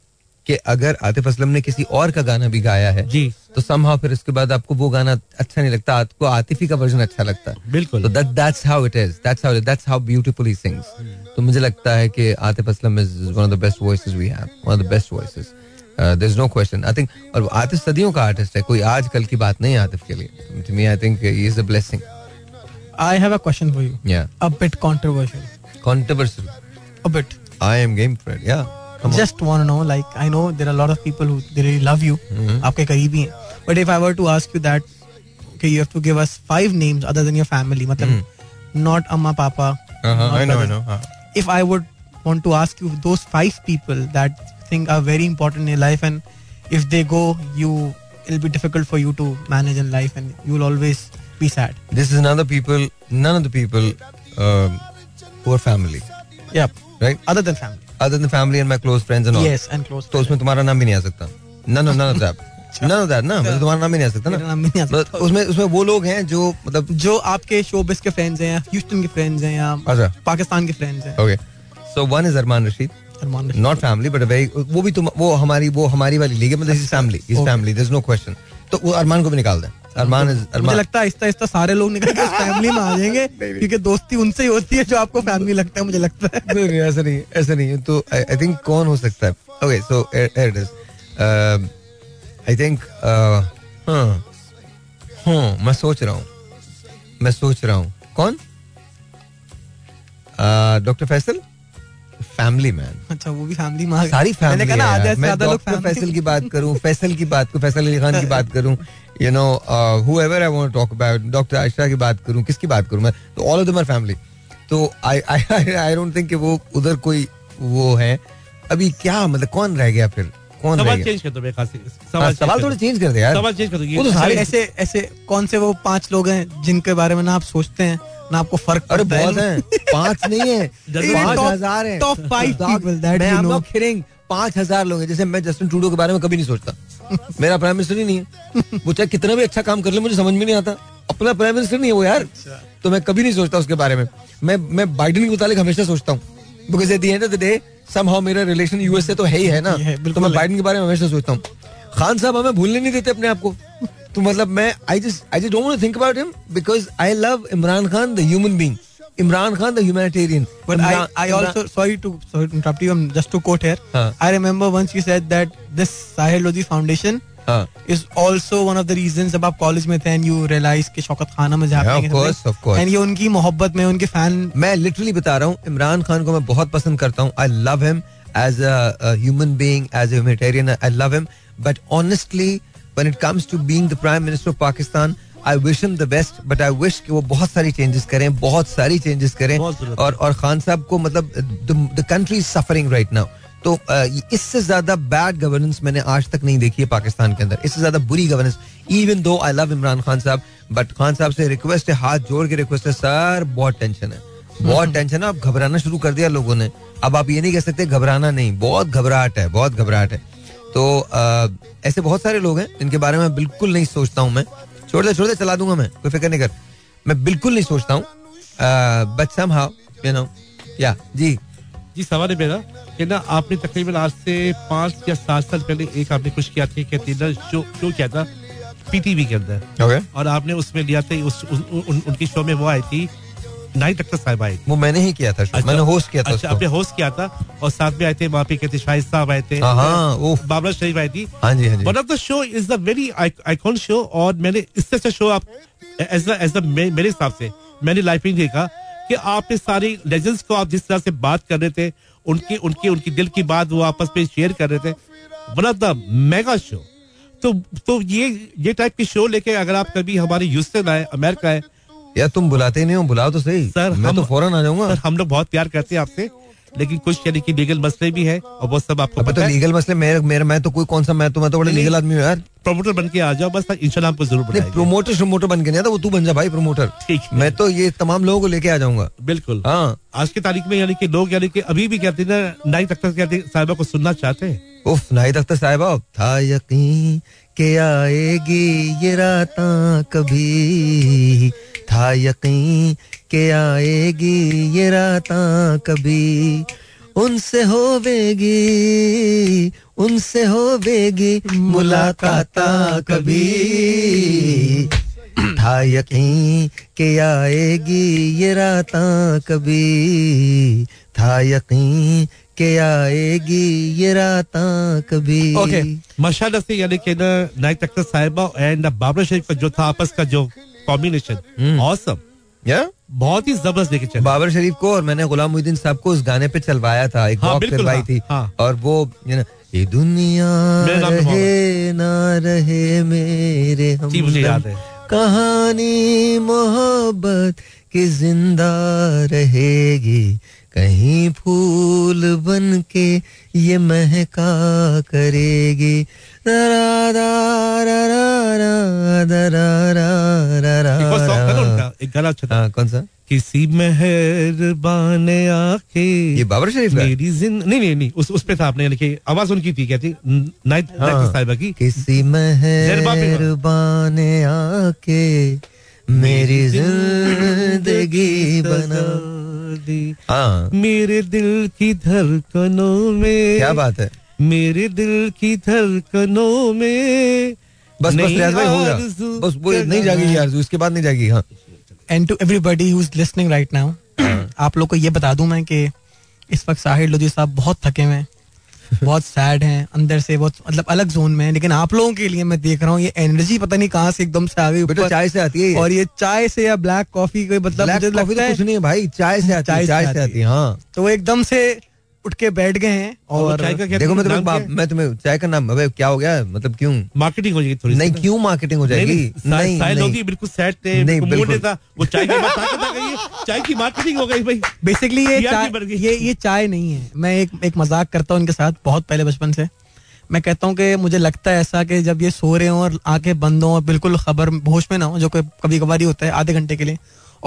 Speaker 1: कि अगर आतिफ असलम ने किसी और का गाना भी गाया है
Speaker 2: जी तो
Speaker 1: समहा फिर उसके बाद आपको वो गाना अच्छा नहीं लगता आपको आतिफी का वर्जन अच्छा लगता है बिल्कुल तो that that's how it is that's how that's how beautiful he sings तो मुझे लगता है कि Atif Aslam is one of the best voices we have one of the best voices there is no question I think और आतिफ सदियों का artist है कोई कल की बात नहीं आतिफ के लिए me I think he is a blessing I have a question for you या a bit controversial controversial a bit I am game for it या just want know like
Speaker 2: I know there are lot of people who they really love you आपके करीबी हैं but if I were to ask you that okay you have to give us five names other than your family मतलब
Speaker 1: not अम्मा पापा I know I know if I would want to ask you those five
Speaker 2: people that think are very important in life and if they go you it'll be difficult for you to manage in life and you'll always be sad
Speaker 1: this is another people none of the people um, who are family
Speaker 2: yeah right other than family
Speaker 1: other than family and my close friends and all
Speaker 2: yes and close तो
Speaker 1: उसमें तुम्हारा नाम भी नहीं आ सकता none of none of that none of that ना मतलब तुम्हारा नाम भी नहीं आ सकता ना
Speaker 2: नाम नहीं आ सकता
Speaker 1: उसमें उसमें वो लोग हैं जो मतलब
Speaker 2: जो आपके शोबिस के फ्रेंड्स हैं ह्यूस्टन के फ्रेंड्स हैं या पाकिस्तान के फ्रेंड्स हैं okay
Speaker 1: so one is Arman Rashid not family but very वो भी तुम वो हमारी वो हमारी वाली लीग है मतलब is family is family there is no question तो वो अरमान को भी निकाल
Speaker 2: दें अरमान मुझे लगता है आहिस्ता आहिस्ता सारे लोग निकल के फैमिली में आ जाएंगे
Speaker 1: क्योंकि दोस्ती उनसे ही होती है जो आपको फैमिली लगता है मुझे लगता है नहीं ऐसा नहीं ऐसा नहीं तो आई थिंक कौन हो सकता है okay so it is I think हाँ मैं सोच रहा हूं मैं सोच रहा हूं कौन doctor uh, Faisal family man अच्छा वो भी फैमिली मैन सारी फैमिली मैंने आधे से ज्यादा लोग फैसल की बात करूं फैसल की बात को फैसल अली खान की बात करूं you know whoever I want to talk about doctor Ayesha की बात करूं किसकी बात करूं मैं तो all of them are
Speaker 2: family
Speaker 1: तो I I I don't think कि वो उधर कोई वो है अभी क्या मतलब
Speaker 2: कौन
Speaker 1: रह गया फिर कौन सवाल चेंज कर दो सवाल हाँ, सवाल थोड़ा
Speaker 2: चेंज कर दे यार सवाल चेंज कर दो तो सारे ऐसे ऐसे कौन
Speaker 1: से वो पांच लोग हैं
Speaker 2: जिनके
Speaker 1: बारे में ना आप
Speaker 2: सोचते हैं ना आपको फर्क
Speaker 1: अरे बहुत है पांच नहीं है पांच हजार है टॉप फाइव पीपल दैट मैं आई एम नॉट किडिंग पांच हजार लोग हैं जैसे मैं जस्टिन ट्रूडो के बारे में कभी नहीं सोचता मेरा प्राइम मिनिस्टर ही नहीं है वो चाहे कितना भी अच्छा काम कर ले मुझे समझ में नहीं आता अपना प्राइम मिनिस्टर नहीं है वो यार अच्छा। तो मैं कभी नहीं सोचता उसके बारे में मैं मैं बाइडन के मुताबिक हमेशा सोचता हूँ because at the end of the day somehow मेरा रिलेशन यूएसए तो है ही है ना तो मैं बाइडन के बारे में हमेशा सोचता हूँ खान साहब हमें भूलने नहीं देते अपने आप को तो मतलब मैं I just I just don't think about him because I love Imran Khan the human being Imran Khan the humanitarian but I I
Speaker 2: also sorry to sorry interrupt you I am just to quote here I remember once you said that this Sahil foundation is also one of the reason जब आप college में थे and you realise के शौकत
Speaker 1: खाना में जाते and ये उनकी मोहब्बत में उनके फैन मैं लिटरली बता रहा हूँ इमरान खान को मैं बहुत पसंद करता हूँ I love him as human being as a I love him but honestly when it comes to being the prime minister of Pakistan I wish him the best but I wish कि वो बहुत सारी चेंजेस करें बहुत सारी changes करें और और खान साहब को मतलब the country is suffering right now तो इससे ज्यादा बैड गवर्नेंस मैंने आज तक नहीं देखी है पाकिस्तान के अंदर इससे ज्यादा बुरी governance even though I love Imran Khan sahab but Khan sahab से रिक्वेस्ट है हाथ जोड़ के रिक्वेस्ट है सर बहुत टेंशन है बहुत टेंशन हम्म। है आप घबराना शुरू कर दिया लोगों ने अब आप ये नहीं कह सकते घबराना नहीं बहुत घबराहट है बहुत घबराहट है तो ऐसे बहुत सारे लोग हैं जिनके बारे में बिल्कुल नहीं सोचता हूँ मैं छोड़ दे छोड़ दे चला दूंगा मैं कोई फिक्र नहीं कर मैं बिल्कुल नहीं सोचता हूँ but somehow you know
Speaker 2: या जी
Speaker 1: जी
Speaker 2: सवाल है मेरा कि ना आपने तकरीबन आज से पांच या सात साल पहले एक आपने कुछ किया था कहते ना जो शो किया था पीटीवी के अंदर okay. और आपने उसमें लिया था उस, उ, उ, उ, उनकी शो में वो आई थी नाइट अख्तर साहब आए वो मैंने ही किया था अच्छा, मैंने होस्ट किया था अच्छा आपने होस्ट किया था और साथ में आए थे वहाँ पे कहते शाहिद साहब आए थे हाँ, हाँ, बाबरा शरीफ आई थी हाँ जी हाँ जी one of the show is the very icon show और मैंने इससे अच्छा शो आप एज एज मेरे हिसाब से मैंने लाइफ में देखा कि आपने सारी लेजेंड्स को आप जिस तरह से बात कर रहे थे उनकी उनकी उनकी दिल की बात वो आपस में शेयर कर रहे थे one of the mega show तो तो ये ये टाइप के शो लेके अगर आप कभी हमारे यूस्टन आए अमेरिका आए
Speaker 1: यार तुम बुलाते नहीं हो बुलाओ तो सही सर मैं तो हम, तो फौरन आ जाऊंगा
Speaker 2: हम लोग बहुत प्यार करते हैं आपसे लेकिन कुछ यानी कि लीगल मसले भी हैं और वो सब आपको
Speaker 1: पता है लीगल मसले मेरे मेरे मैं तो कोई कौन सा मैं तो मैं तो बड़ा लीगल आदमी
Speaker 2: हूँ यार प्रोमोटर बन के आ जाओ बस इंशाल्लाह आपको जरूर नहीं प्रोमोटर प्रोमोटर
Speaker 1: बन के नहीं था वो तू बन जा भाई प्रोमोटर ठीक मैं तो ये तमाम लोगों को लेके आ जाऊंगा
Speaker 2: बिल्कुल
Speaker 1: हाँ
Speaker 2: आज की तारीख में यानी कि लोग यानी कि अभी भी कहते हैं ना नाई तख्त कहते साहिबा को सुनना चाहते हैं उफ नाई तख्त साहिबा था यकीन के आएगी ये रात
Speaker 1: कभी था यकीन के आएगी ये रातां कभी उनसे होवेगी उनसे होवेगी मुलाकात कभी था यकीन के आएगी ये रातां कभी था यकीन के आएगी ये रातां कभी ओके okay.
Speaker 2: मशाला से यानी कि ना नायक अख्तर साहिबा एंड बाबर शरीफ का जो था आपस का जो कॉम्बिनेशन ऑसम
Speaker 1: या
Speaker 2: बहुत ही जबरदस्त देखे चल
Speaker 1: बाबर शरीफ को और मैंने गुलाम मुद्दीन साहब को उस गाने पे चलवाया था एक हाँ, बिल्कुल हाँ, थी हाँ. और वो ये दुनिया तो रहे ना रहे मेरे हम कहानी मोहब्बत की जिंदा रहेगी कहीं फूल बन के ये महका करेगी
Speaker 2: एक गाना अच्छा
Speaker 1: कौन सा
Speaker 2: किसी मेहरबान आखे
Speaker 1: ये बाबर शरीफ का
Speaker 2: मेरी जिन नहीं नहीं नहीं उस उस पे था आपने लिखी आवाज उनकी थी क्या थी नाइट हाँ, साहिबा की
Speaker 1: किसी मेहरबान आके मेरी जिंदगी बना दी हाँ मेरे दिल की धड़कनों में क्या बात है मेरे दिल की धड़कनों में बस बस रियाज भाई हो गया बस वो नहीं जाएगी यार उसके बाद नहीं जाएगी हाँ and to
Speaker 2: everybody who is listening right
Speaker 1: now
Speaker 2: आप लोग को ये बता दूं मैं कि इस वक्त साहिर लोधी साहब बहुत थके हुए हैं बहुत सैड हैं अंदर से बहुत मतलब अलग जोन में लेकिन आप लोगों के लिए मैं देख रहा हूँ ये एनर्जी पता नहीं कहाँ से एकदम से आ गई
Speaker 1: बेटा चाय से आती है
Speaker 3: और ये चाय से या ब्लैक कॉफी कोई
Speaker 4: मतलब मुझे तो लगता है कुछ नहीं भाई चाय से चाय से आती है हाँ। तो एकदम
Speaker 3: से उठ के बैठ गए हैं और देखो मैं तुम्हें मैं तुम्हें चाय का नाम अबे क्या हो गया मतलब क्यों मार्केटिंग हो जाएगी थोड़ी नहीं क्यों मार्केटिंग
Speaker 4: हो जाएगी नहीं होगी बिल्कुल सेट थे नहीं बिल्कुल था वो चाय के बाद ताकत गई चाय की मार्केटिंग हो गई भाई बेसिकली ये
Speaker 3: ये ये चाय नहीं है मैं एक एक मजाक करता हूँ इनके साथ बहुत पहले बचपन से मैं कहता हूँ कि मुझे लगता है ऐसा कि जब ये सो रहे हों और आंखें बंद हों और बिल्कुल खबर होश में ना हो जो कभी कभार ही होता है आधे घंटे के लिए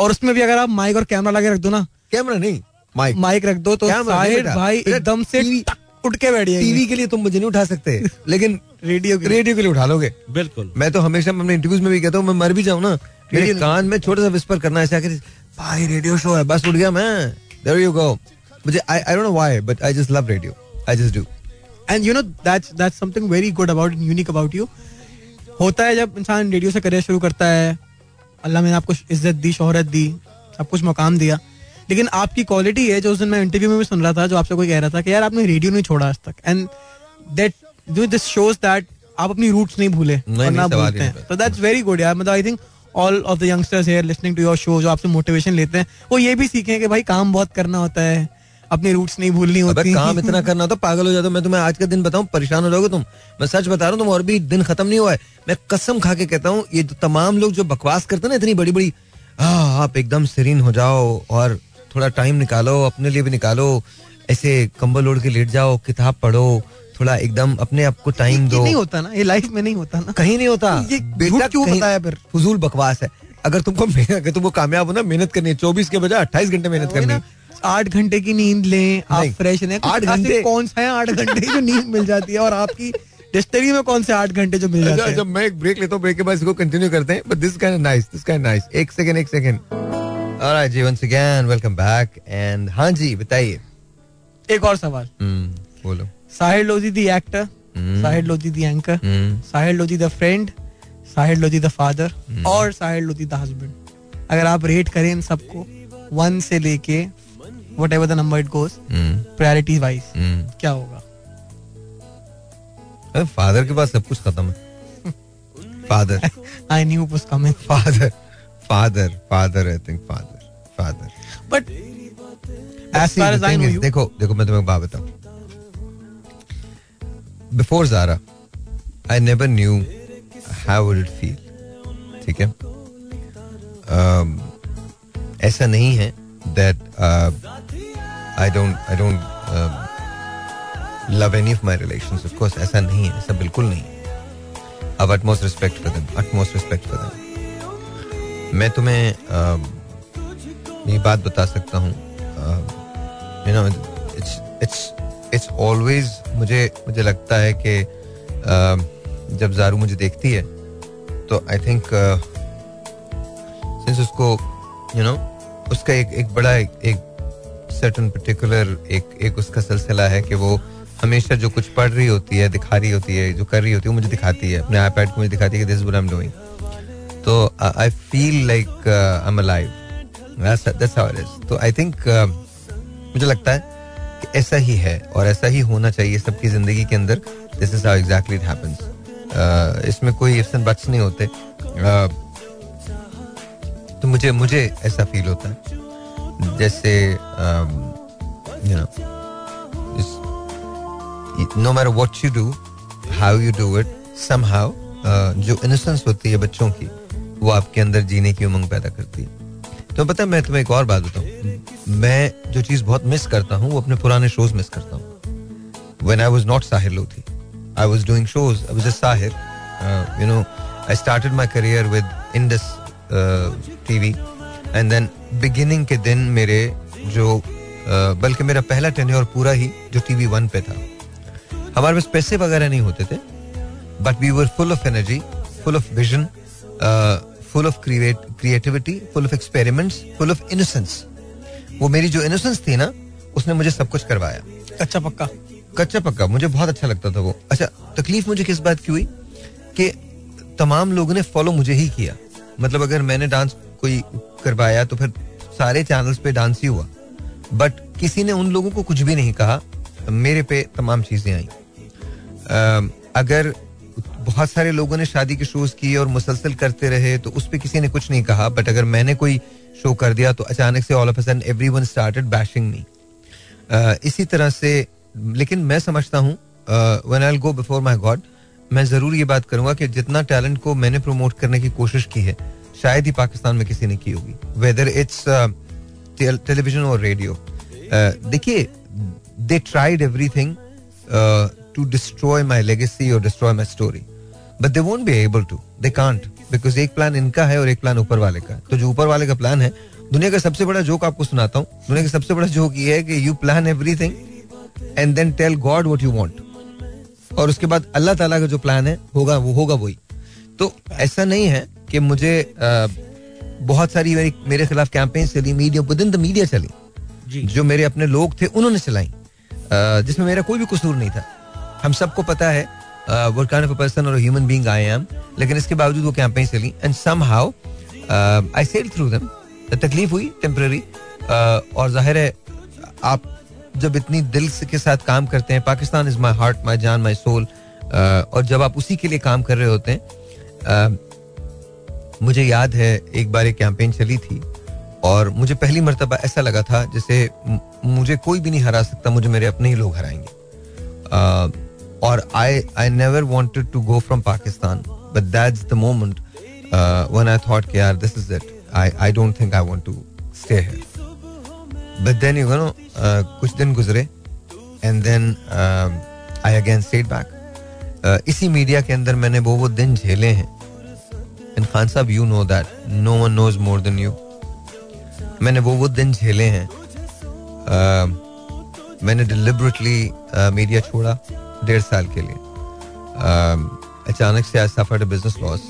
Speaker 3: और उसमें भी अगर आप माइक और कैमरा लगे रख दो ना
Speaker 4: कैमरा नहीं
Speaker 3: माइक माइक रख दो तो भाई एकदम से उठ के बैठिए
Speaker 4: टीवी के लिए तुम मुझे नहीं उठा सकते लेकिन रेडियो रेडियो के लिए उठा लोगे
Speaker 3: बिल्कुल
Speaker 4: मैं तो हमेशा अपने इंटरव्यूज में भी कहता हूँ मैं मर भी जाऊँ ना मेरे कान में छोटा सा विस्पर करना ऐसा कि भाई रेडियो शो है बस उठ गया मैं देयर यू गो मुझे I I don't know why but I just love radio I just do and you know that's
Speaker 3: that's something very good about and unique about you होता है जब इंसान रेडियो से करियर शुरू करता है अल्लाह ने आपको इज्जत दी शोहरत दी सब कुछ मुकाम दिया लेकिन आपकी क्वालिटी है जो उस दिन मैं इंटरव्यू में भी सुन रहा था जो आपसे कोई कह रहा था कि यार आपने रेडियो नहीं छोड़ा आज तक and that this shows that आप अपनी रूट्स नहीं भूले तो दैट्स वेरी गुड यार मतलब I think all of the youngsters here listening to your show जो आपसे मोटिवेशन लेते हैं वो ये भी सीखे कि भाई काम बहुत करना होता है अपनी रूट्स नहीं भूलनी होती काम इतना
Speaker 4: करना तो पागल हो जाता मैं तुम्हें आज का दिन बताऊं परेशान हो जाओगे तुम मैं सच बता रहा हूँ तुम और भी दिन खत्म नहीं हुआ है मैं कसम खा के कहता हूँ ये तमाम लोग जो बकवास करते हैं ना इतनी बड़ी बड़ी हाँ, आप एकदम सिरीन हो जाओ और थोड़ा टाइम निकालो अपने लिए भी निकालो ऐसे कंबल ओढ़ के लेट जाओ किताब पढ़ो थोड़ा एकदम अपने आप को टाइम
Speaker 3: दो नहीं होता ना ये लाइफ में नहीं होता ना
Speaker 4: कहीं नहीं होता
Speaker 3: ये बेटा क्यों बताया फिर फजूल
Speaker 4: बकवास है अगर तुमको अगर तुमको कामयाब हो ना मेहनत करनी है चौबीस के बजाय अट्ठाईस घंटे मेहनत करनी
Speaker 3: आठ घंटे की नींद लें आप फ्रेश रहें आठ घंटे कौन सा है आठ घंटे की जो नींद मिल जाती है और आपकी डिस्टरी में कौन से आठ घंटे जो मिल अच्छा, जाते हैं जब अच्छा, मैं एक ब्रेक लेता हूँ ब्रेक के बाद इसको कंटिन्यू करते हैं but this kind nice this kind nice एक सेकंड एक
Speaker 4: सेकंड Alright जी once again welcome back and हाँ जी
Speaker 3: बताइए एक और सवाल हम्म, बोलो Sahir Lodhi the actor hmm. Sahir Lodhi the anchor hmm. Sahir Lodhi the friend Sahir Lodhi the father और साहिर लोजी द हस्बैंड अगर आप रेट करें इन सबको वन से लेके whatever the number it goes priority wise क्या होगा
Speaker 4: फादर के पास सब कुछ खत्म है फादर आई न्यू कुछ coming father father father I think
Speaker 3: father father but ऐसी
Speaker 4: देखो देखो मैं तुम्हें बात बताऊं बिफोर जारा I never knew how would it feel ठीक है um, ऐसा नहीं है that I don't I don't love any of my relation of course ऐसा नहीं है ऐसा बिल्कुल नहीं है अब utmost respect for them utmost respect for them मैं तुम्हें ये बात बता सकता हूँ you know it's it's it's always मुझे मुझे लगता है कि जब जारू मुझे देखती है तो आई थिंक सिंस उसको यू नो उसका एक एक बड़ा एक, एक सर्टन पर्टिकुलर एक एक उसका सिलसिला है कि वो हमेशा जो कुछ पढ़ रही होती है दिखा रही होती है जो कर रही होती है वो मुझे दिखाती है अपने आई पैड को मुझे दिखाती है कि दिस बुरा एम डूइंग तो आई फील लाइक आई तो आई थिंक uh, मुझे लगता है कि ऐसा ही है और ऐसा ही होना चाहिए सबकी जिंदगी के अंदर this is how exactly it happens इसमें कोई इफ्स एंड बट्स नहीं होते uh, तो मुझे मुझे ऐसा फील होता है जैसे you know no matter what you do how you do it somehow जो इनोसेंस होती है बच्चों की वो आपके अंदर जीने की उमंग पैदा करती है तो पता है मैं तुम्हें एक और बात बताऊँ मैं जो चीज़ बहुत मिस करता हूँ वो अपने पुराने शोज मिस करता हूँ when I was not Sahir Lodhi I was doing shows I was Sahir you know I start my career with Indus T V and then beginning के दिन मेरे जो uh, बल्कि मेरा पहला टेन और पूरा ही जो टी वी वन पे था हमारे पास पैसे वगैरह नहीं होते थे but we were full of energy full of vision full of creativity full of experiments full of innocence वो मेरी जो इनोसेंस थी ना उसने मुझे सब कुछ करवाया
Speaker 3: कच्चा पक्का
Speaker 4: कच्चा पक्का मुझे बहुत अच्छा लगता था वो अच्छा तकलीफ मुझे किस बात की हुई कि तमाम लोगों ने फॉलो मुझे ही किया मतलब अगर मैंने डांस कोई करवाया तो फिर सारे चैनल्स पे डांस ही हुआ बट किसी ने उन लोगों को कुछ भी नहीं कहा मेरे पे तमाम चीजें आई अगर बहुत सारे लोगों ने शादी के शोज किए और मुसलसल करते रहे तो उस पर किसी ने कुछ नहीं कहा बट अगर मैंने कोई शो कर दिया तो अचानक से all of sudden every one started bashing me इसी तरह से लेकिन मैं समझता हूँ when I go before my God मैं ज़रूर ये बात करूँगा कि जितना टैलेंट को मैंने प्रमोट करने की कोशिश की है शायद ही पाकिस्तान में किसी ने की होगी वेदर इट्स टेलीविजन और रेडियो देखिए they tried everything to destroy my legacy और destroy my story but they won't be able to they can't because एक प्लान इनका है और एक प्लान ऊपर वाले का है तो जो ऊपर वाले का प्लान है दुनिया का सबसे बड़ा जोक आपको सुनाता हूँ दुनिया का सबसे बड़ा जोक ये है कि you plan everything and then tell God what you want और उसके बाद अल्लाह ताला का जो प्लान है होगा वो होगा वही तो ऐसा नहीं है कि मुझे आ, बहुत सारी मेरे, मेरे खिलाफ कैंपेन चली media within the media चली जी. जो मेरे अपने लोग थे उन्होंने चलाई जिसमें मेरा कोई भी कसूर नहीं था हम सबको पता है what kind of a person और ह्यूमन बींग आई एम लेकिन इसके बावजूद वो कैंपेन चली and somehow I sail through दम तकलीफ हुई टेम्प्रेरी uh, और जाहिर है आप जब इतनी दिल के साथ काम करते हैं Pakistan is my heart my जान माई सोल uh, और जब आप उसी के लिए काम कर रहे होते हैं uh, मुझे याद है एक बार एक कैंपेन चली थी और मुझे पहली मरतबा ऐसा लगा था जैसे मुझे कोई भी नहीं हरा सकता मुझे मेरे अपने ही लोग हराएंगे और I I never wanted to go from Pakistan but that's the moment when I thought के आर this is it I I don't think I want to stay है बट देन यू नो कुछ दिन गुजरे and then I again stayed back इसी media के अंदर मैंने वो वो दिन झेले हैं and Khan sahab you know that no one knows more than you मैंने वो वो दिन झेले हैं uh, मैंने डिलिबरेटली मीडिया uh, छोड़ा डेढ़ साल के लिए um, अचानक से I suffered business loss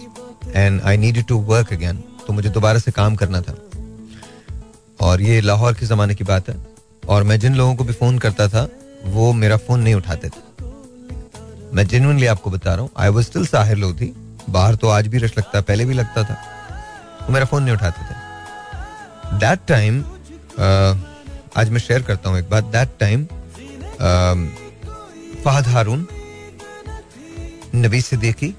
Speaker 4: and I need to work again तो मुझे दोबारा से काम करना था और ये लाहौर के ज़माने की बात है और मैं जिन लोगों को भी फ़ोन करता था वो मेरा फ़ोन नहीं उठाते थे मैं जेनुअनली आपको बता रहा हूँ I was still Sahir Lodhi बाहर तो आज भी रश लगता पहले भी लगता था तो मेरा फ़ोन नहीं उठाते थे दैट टाइम uh, आज मैं शेयर करता हूँ एक बात दैट टाइम फहद हारून नबी से देखी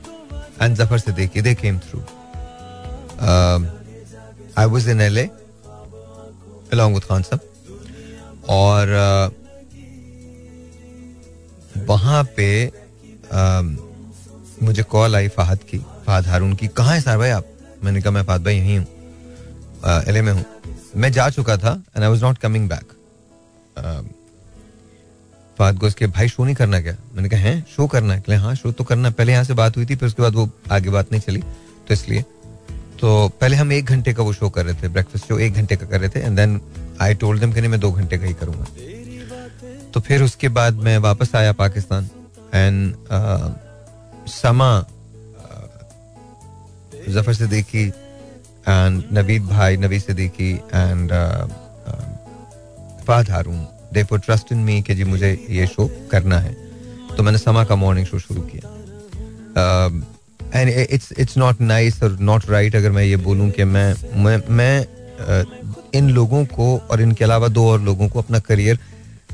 Speaker 4: एंड जफर से देखी they came through I was in L along with Khan sahab और वहां पे मुझे कॉल आई फहद की फहद हारून की कहाँ है सार भाई आप मैंने कहा मैं फहद भाई यहीं हूँ एल uh, में हूँ मैं जा चुका था and I was not coming back Fahad को इसके भाई शो नहीं करना क्या मैंने कहा है शो करना है हाँ शो तो करना पहले यहाँ से बात हुई थी फिर उसके बाद वो आगे बात नहीं चली तो इसलिए तो पहले हम एक घंटे का वो शो कर रहे थे ब्रेकफास्ट शो एक घंटे का कर रहे थे and then I told them कि नहीं मैं दो घंटे का ही करूँगा तो फिर उसके बाद मैं वापस आया Pakistan and uh, Samaa uh, Zafar से देखी एंड नवीद भाई नवीद से देखी and Fahd Haroon they for trust in me कि जी मुझे ये शो करना है तो मैंने समा का मॉर्निंग शो शुरू किया and it's it's not nice और नॉट राइट अगर मैं ये बोलूँ कि मैं मैं, मैं uh, इन लोगों को और इनके अलावा दो और लोगों को अपना करियर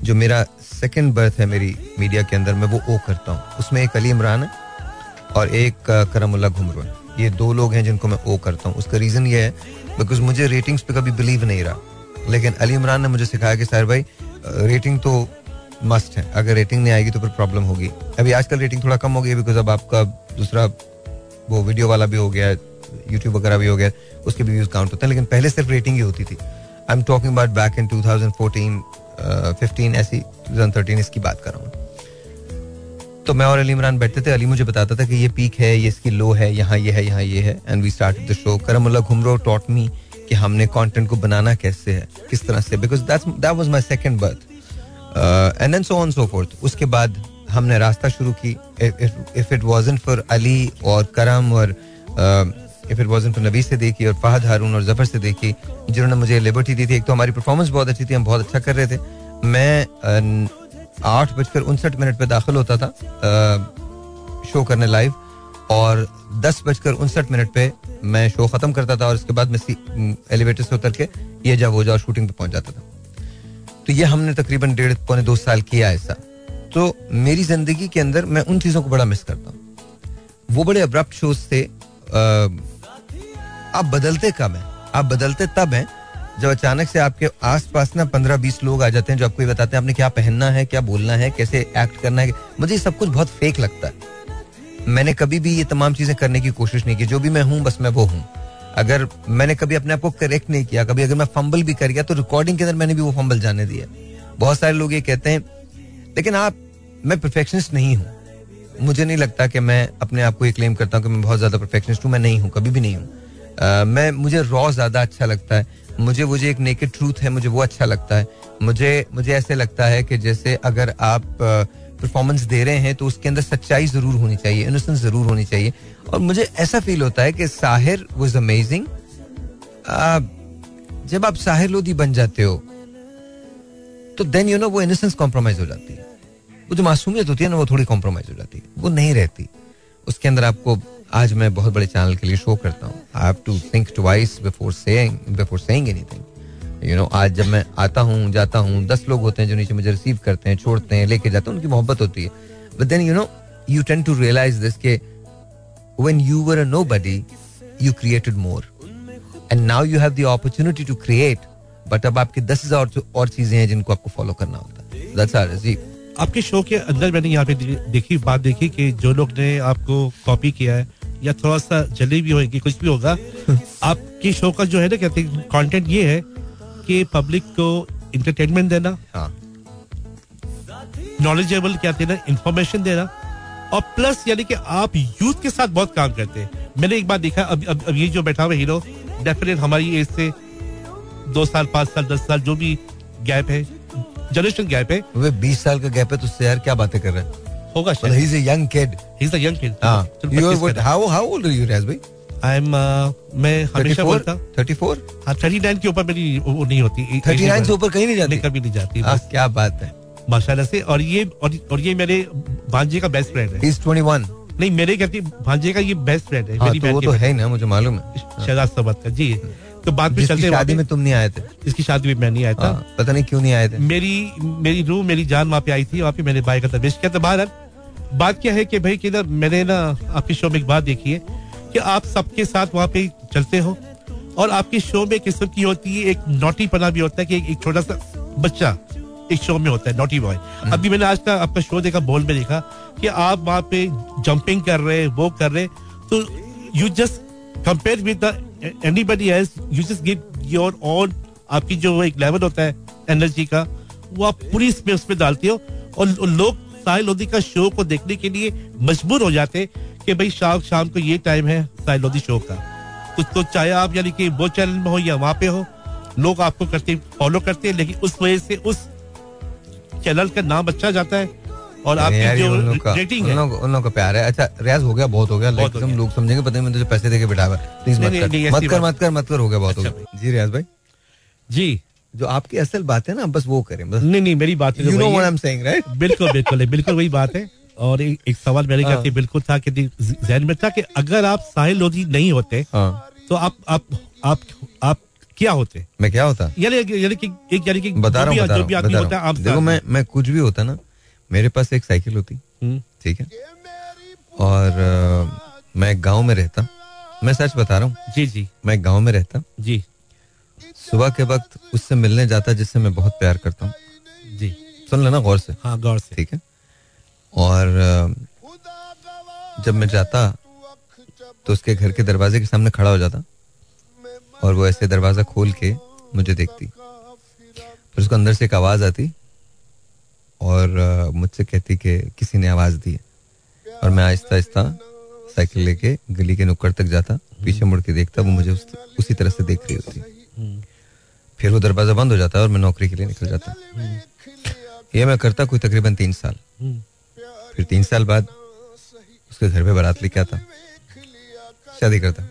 Speaker 4: जो मेरा सेकेंड बर्थ है मेरी मीडिया के अंदर मैं वो ओ करता हूँ उसमें एक अली इमरान है और एक uh, करमुल्ला घुमरू है ये दो लोग हैं जिनको मैं ओ करता हूँ उसका रीज़न ये है बिकॉज मुझे रेटिंग्स पे कभी बिलीव नहीं रहा लेकिन अली इमरान ने मुझे सिखाया कि सर भाई रेटिंग तो मस्ट है अगर रेटिंग नहीं आएगी तो फिर प्रॉब्लम होगी अभी आजकल रेटिंग थोड़ा कम हो गई बिकॉज अब आपका दूसरा वो वीडियो वाला भी हो गया यूट्यूब वगैरह भी हो गया उसके भी व्यूज काउंट होते हैं लेकिन पहले सिर्फ रेटिंग ही होती थी I am talking about back in to 2014 15 ऐसी 2013 इसकी बात कर रहा हूँ तो मैं और अली इमरान बैठते थे अली मुझे बताता था कि ये पीक है ये इसकी लो है यहाँ ये है यहाँ ये है and we start the show करमुल्ला घुमरो taught me कि हमने कंटेंट को बनाना कैसे है किस तरह से because that was my second birth and then so on so forth उसके बाद हमने रास्ता शुरू की if it wasn't for Ali और करम और if it wasn't for Nabi से देखी और फाहद हारून और जफर से देखी जिन्होंने मुझे लिबर्टी दी थी एक तो हमारी परफॉर्मेंस बहुत अच्छी थी हम बहुत अच्छा कर रहे थे मैं uh, आठ बजकर उनसठ मिनट पर दाखिल होता था शो uh, करने लाइव और दस बजकर उनसठ मिनट पे मैं शो खत्म करता था और इसके बाद मैं एलिवेटर से उतर के ये जा वो जा शूटिंग पे पहुंच जाता था तो ये हमने तकरीबन डेढ़ पौने दो साल किया ऐसा तो मेरी जिंदगी के अंदर मैं उन चीज़ों को बड़ा मिस करता हूँ वो बड़े अब्रप्ट शोज थे आप बदलते कब हैं आप बदलते तब हैं जब अचानक से आपके आस पास ना पंद्रह बीस लोग आ जाते हैं जो आपको ये बताते हैं आपने क्या पहनना है क्या बोलना है कैसे एक्ट करना है मुझे सब कुछ बहुत फेक लगता है मैंने कभी भी ये तमाम चीज़ें करने की कोशिश नहीं की जो भी मैं हूँ बस मैं वो हूँ अगर मैंने कभी अपने आप को करेक्ट नहीं किया कभी अगर मैं फंबल भी कर गया तो रिकॉर्डिंग के अंदर मैंने भी वो फंबल जाने दिया बहुत सारे लोग ये कहते हैं लेकिन आप मैं परफेक्शनिस्ट नहीं हूँ मुझे नहीं लगता कि मैं अपने आप को ये क्लेम करता हूँ कि मैं बहुत ज़्यादा परफेक्शनिस्ट हूँ मैं नहीं हूँ कभी भी नहीं हूँ मैं मुझे रॉ ज़्यादा अच्छा लगता है मुझे मुझे एक नेकेड ट्रूथ है मुझे वो अच्छा लगता है मुझे मुझे ऐसे लगता है कि जैसे अगर आप आ, परफॉर्मेंस दे रहे हैं तो उसके अंदर सच्चाई जरूर होनी चाहिए इनोसेंस जरूर होनी चाहिए और मुझे ऐसा फील होता है कि साहिर वॉज अमेजिंग जब आप साहिर लोधी बन जाते हो तो देन यू नो वो इनोसेंस कॉम्प्रोमाइज हो जाती है वो जो मासूमियत होती है ना वो थोड़ी कॉम्प्रोमाइज हो जाती है वो नहीं रहती उसके अंदर आपको आज मैं बहुत बड़े चैनल के लिए शो करता हूँ I have to think twice before saying saying anything you know आज जब मैं आता हूँ जाता हूँ दस लोग होते हैं जो नीचे मुझे रिसीव करते हैं छोड़ते हैं लेके जाते हैं उनकी मोहब्बत होती है but then you know you tend to realise this के when you were a nobody you created more and now you have the opportunity to create but अब आपके दस हजार और चीजें हैं जिनको आपको फॉलो करना होता है
Speaker 3: आपके शो के अंदर मैंने यहाँ पे देखी बात देखी कि जो लोग ने आपको कॉपी किया है या थोड़ा सा जली भी होगी कुछ भी होगा आपके शो का जो है ना कहते हैं कंटेंट ये है के पब्लिक को इंटरटेनमेंट देना नॉलेजेबल हाँ। क्या देना इंफॉर्मेशन देना और प्लस यानी कि आप यूथ के साथ बहुत काम करते हैं मैंने एक बार देखा अब अब, अब ये जो बैठा हुआ हीरो डेफिनेट हमारी एज से दो साल पांच साल दस साल जो भी गैप है जनरेशन गैप है वे
Speaker 4: बीस साल का गैप है तो उससे यार क्या बातें कर रहे
Speaker 3: हैं होगा शायद young kid he is a young kid हां you what how how old are you Raj भाई आई एम uh, मैं हमेशा बोलता थर्टी फोर हाँ थर्टी नाइन के
Speaker 4: ऊपर
Speaker 3: मेरी वो नहीं होती
Speaker 4: थर्टी नाइन से ऊपर कहीं नहीं जाती कभी नहीं
Speaker 3: जाती
Speaker 4: क्या बात है माशाल्लाह
Speaker 3: से और ये और, और ये मेरे भांजे का बेस्ट फ्रेंड है नहीं मेरे भांजे का ये बेस्ट फ्रेंड है हाँ, मेरी तो वो तो
Speaker 4: है ना मुझे मालूम है शहजाद सबत का जी
Speaker 3: तो बात
Speaker 4: पे चलते
Speaker 3: शादी में
Speaker 4: तुम नहीं आए थे
Speaker 3: इसकी शादी में मैं नहीं आया था
Speaker 4: हाँ, पता नहीं क्यों नहीं आए थे
Speaker 3: मेरी मेरी रूह मेरी जान वहाँ पे आई थी वहाँ पे मैंने भाई का तबेश किया था बाहर बात क्या है कि भाई कि मैंने ना आपके शो में एक बात देखी है कि आप सबके साथ वहाँ पे चलते हो और आपके शो में किस्म की होती है एक नोटी पना भी होता है कि एक छोटा सा बच्चा एक शो में होता है नोटी बॉय हम्म। अभी मैंने आज का आपका शो देखा बॉल में देखा कि आप वहाँ पे जंपिंग कर रहे हैं वो कर रहे हैं तो you just compare with anybody as you just give your on आपकी जो एक लेवल होता है एनर्जी का वो आप पूरी इसमें उसमें डालते हो और लोग साहिल लोधी का शो को देखने के लिए मजबूर हो जाते कि भाई शाम शाम को ये टाइम है साइलोदी शो का कुछ तो चाहे आप यानी कि वो चैनल में हो या वहाँ पे हो लोग आपको करते फॉलो करते हैं लेकिन उस वजह से उस चैनल का नाम अच्छा जाता है और आपकी जो रेटिंग है उन
Speaker 4: लोगों का प्यार है अच्छा रियाज हो गया बहुत हो गया लाइक तुम लोग समझेंगे पता
Speaker 3: नहीं
Speaker 4: मैंने तो पैसे देके बिठा हुआ प्लीज मत कर मत कर मत कर मत कर हो गया बहुत हो अच्छा गया जी रियाज भाई जी जो आपकी असल बात है ना बस वो करें बस नहीं
Speaker 3: नहीं मेरी बात है बिल्कुल बिल्कुल बिल्कुल वही बात है और ए, एक सवाल मेरे ख्याल हाँ। बिल्कुल था कि जहन में था कि अगर आप साहिल लोधी नहीं होते हाँ। तो आप आप आप आप क्या होते
Speaker 4: मैं क्या होता यानी कि एक यानी कि
Speaker 3: बता रहा हूँ जो भी आदमी होता आप देखो मैं मैं
Speaker 4: कुछ भी होता ना मेरे पास एक साइकिल होती हम्म। ठीक है और मैं गांव में रहता मैं सच बता रहा हूँ
Speaker 3: जी जी
Speaker 4: मैं गांव में रहता
Speaker 3: जी
Speaker 4: सुबह के वक्त उससे मिलने जाता जिससे मैं बहुत प्यार करता हूँ
Speaker 3: जी
Speaker 4: सुन लेना गौर से
Speaker 3: हाँ गौर से
Speaker 4: ठीक है और जब मैं जाता तो उसके घर के दरवाजे के सामने खड़ा हो जाता और वो ऐसे दरवाज़ा खोल के मुझे देखती फिर उसको अंदर से एक आवाज़ आती और मुझसे कहती कि किसी ने आवाज़ दी है और मैं आहिस्ता आहिस्ता साइकिल लेके गली के नुक्कड़ तक जाता पीछे मुड़ के देखता वो मुझे उस, उसी तरह से देख रही होती फिर वो दरवाज़ा बंद हो जाता और मैं नौकरी के लिए निकल जाता ये मैं करता कोई तकरीबन तीन साल फिर तीन साल बाद उसके घर पे बारात लेके आता शादी करता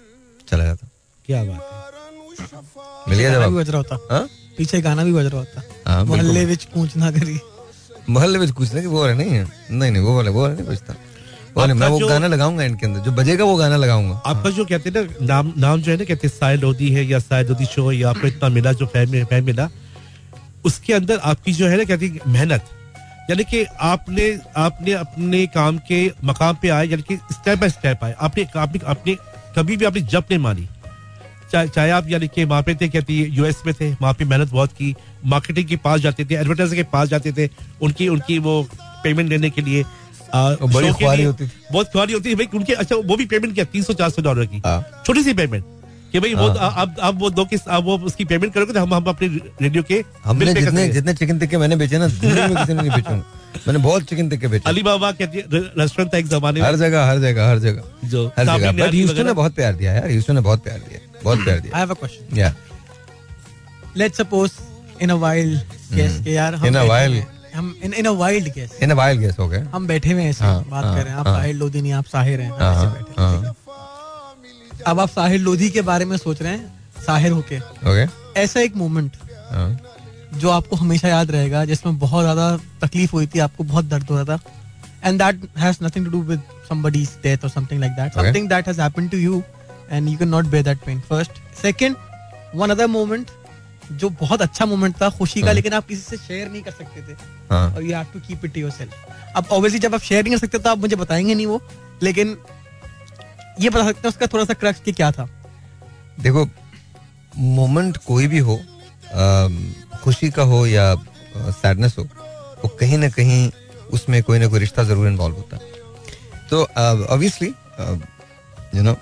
Speaker 4: चला जाता क्या बात है मिल गया जवाब बज रहा होता हाँ पीछे गाना भी बज रहा होता हाँ, मोहल्ले विच कूच ना करी मोहल्ले
Speaker 3: विच कुछ ना कि वो रहे नहीं है नहीं नहीं वो वाले
Speaker 4: वो वाले नहीं बजता वाले मैं वो गाना लगाऊंगा इनके अंदर जो बजेगा वो गाना लगाऊंगा
Speaker 3: आपका जो कहते हैं ना नाम नाम जो है ना कहते हैं साय लोधी है या साय लोधी शो या आपको इतना मिला जो फैन मिला उसके अंदर आपकी जो है ना कहती मेहनत यानी कि आपने आपने अपने काम के मकाम पे आए यानी कि स्टेप बाय स्टेप आए आपने आपने आपने कभी भी आपने जब नहीं मानी चाहे चाहे आप यानी कि वहाँ पे थे कहती यूएस में थे वहाँ पे मेहनत बहुत की मार्केटिंग के पास जाते थे एडवर्टाइजर के पास जाते थे उनकी उनकी वो पेमेंट लेने के लिए
Speaker 4: बड़ी होती बहुत खुआरी होती है भाई उनके अच्छा वो भी पेमेंट किया तीन सौ चार सौ डॉलर की हाँ। छोटी सी पेमेंट कि भाई वो हाँ। तो, अब अब वो दो किस अब वो उसकी पेमेंट करोगे तो हम हम अपने रेडियो के हमने जितने जितने चिकन टिक्के मैंने बेचे ना में किसी ने नहीं बेचूंगा मैंने बहुत चिकन टिक्के बेचे अली बाबा कहती रेस्टोरेंट था एक जमाने हर जगह हर जगह हर जगह जो हर जगह बट ह्यूस्टन ने बहुत प्यार दिया यार ह्यूस्टन ने बहुत प्यार दिया बहुत प्यार दिया आई हैव अ क्वेश्चन या let's suppose in a wild guess के यार हम इन अ वाइल्ड हम in in a wild guess in a wild guess हो गए हम बैठे हुए हैं ऐसे हाँ, बात हाँ, कर रहे हैं आप साहिल लोधी आप साहिर हैं ऐसे बैठे हैं अब आप साहिर लोधी के बारे में सोच रहे हैं साहिर होके okay. ऐसा एक मोमेंट हाँ। जो आपको हमेशा याद रहेगा जिसमें बहुत ज्यादा तकलीफ हुई थी आपको बहुत दर्द हो रहा था and that has nothing to do with somebody's death or something like that. Okay. Something that has happened to you and you cannot bear that pain. First, second, one other moment जो बहुत अच्छा moment था खुशी का हाँ। लेकिन आप किसी से शेयर नहीं कर सकते थे हाँ। और you have to keep it yourself अब ऑब्वियसली जब आप शेयर नहीं कर सकते तो आप मुझे बताएंगे नहीं वो लेकिन ये बता सकते हैं उसका थोड़ा सा क्रक्स क्या था देखो मोमेंट कोई भी हो खुशी का हो या सैडनेस हो वो कहीं ना कहीं उसमें कोई ना कोई रिश्ता ज़रूर इन्वॉल्व होता है तो ऑब्वियसली यू नो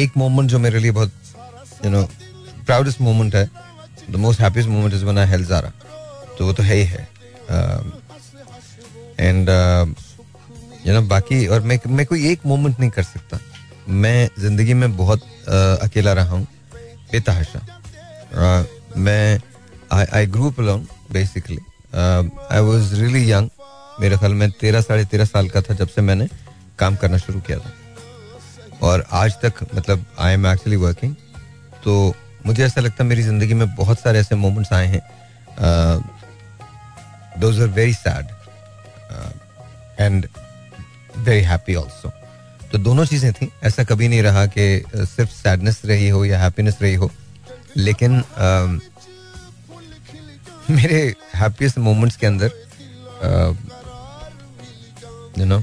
Speaker 4: एक मोमेंट जो मेरे लिए बहुत यू नो प्राउडेस्ट मोमेंट है the most happiest moment is बना हेल जारा तो वो तो है ही है एंड यू नो बाकी और मैं मैं कोई एक मोमेंट नहीं कर सकता मैं ज़िंदगी में बहुत आ, अकेला रहा हूँ बेतहाशा मैं I grew up long basically I was really young मेरे ख्याल में तेरह साढ़े तेरह साल का था जब से मैंने काम करना शुरू किया था और आज तक मतलब आई एम एक्चुअली वर्किंग तो मुझे ऐसा लगता है मेरी ज़िंदगी में बहुत सारे ऐसे मोमेंट्स आए हैं those are very sad and very happy also तो दोनों चीज़ें थी ऐसा कभी नहीं रहा कि सिर्फ सैडनेस रही हो या हैप्पीनेस रही हो लेकिन आ, मेरे हैप्पीस्ट मोमेंट्स के अंदर यू नो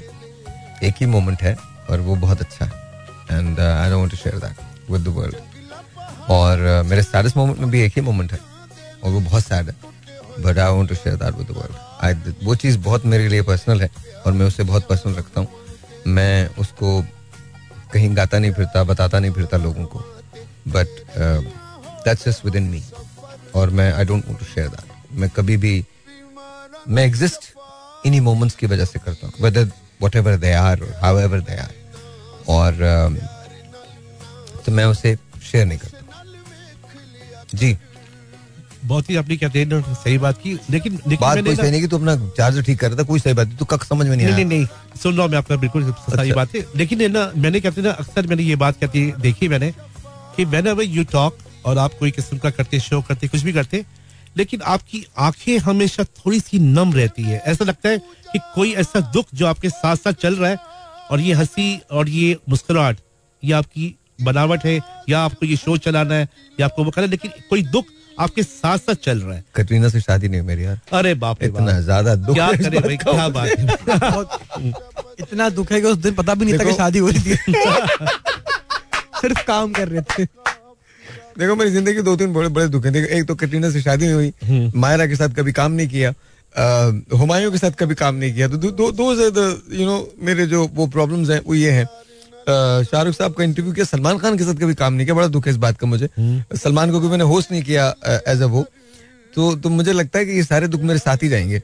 Speaker 4: एक ही मोमेंट है और वो बहुत अच्छा है and I don't want to share that with the world और uh, मेरे सैडेस्ट मोमेंट में भी एक ही मोमेंट है और वो बहुत सैड है but I want to share that with the world वो चीज़ बहुत मेरे लिए पर्सनल है और मैं उसे बहुत पर्सनल रखता हूँ मैं उसको कहीं गाता नहीं फिरता बताता नहीं फिरता लोगों को but that's just within me और मैं I don't want to share that मैं कभी भी मैं एग्जिस्ट इन्हीं मोमेंट्स की वजह से करता हूँ whether whatever they are however they are और uh, तो मैं उसे शेयर नहीं करता जी बहुत ही आपने क्या सही बात की लेकिन, बात कोई सही नहीं कि तू तो अपना चार्जर तो ठीक कर रहा था कोई सही बात नहीं तो कख समझ में नहीं नहीं नहीं सुन रहा हूँ मैं आपका बिल्कुल सही अच्छा। बात है लेकिन ना मैंने कहते ना अक्सर मैंने ये बात कहती है देखी मैंने कि वेन एवर यू टॉक और आप कोई किस्म का करते शो करते कुछ भी करते लेकिन आपकी आंखें हमेशा थोड़ी सी नम रहती है ऐसा लगता है कि कोई ऐसा दुख जो आपके साथ साथ चल रहा है और ये हंसी और ये मुस्कुराहट ये आपकी बनावट है या आपको ये शो चलाना है या आपको वो करना है लेकिन कोई दुख आपके साथ साथ चल रहा है कटरीना से शादी नहीं मेरी यार अरे बाप इतना ज्यादा दुख क्या करे भाई क्या बात है इतना दुख है कि उस दिन पता भी नहीं था कि शादी हो रही थी सिर्फ काम कर रहे थे देखो मेरी जिंदगी दो तीन बड़े बड़े दुख है एक तो कटरीना से शादी हुई हम्म। मायरा के साथ कभी काम नहीं किया हुमायूं के साथ कभी काम नहीं किया तो दो दो यू नो मेरे जो वो प्रॉब्लम्स हैं वो ये हैं शाहरुख साहब का इंटरव्यू किया सलमान खान के साथ कभी काम नहीं किया बड़ा दुख है इस बात का मुझे हम्म। सलमान को मैंने होस्ट नहीं किया एज अ वो तो तो मुझे लगता है कि ये सारे दुख मेरे साथ ही जाएंगे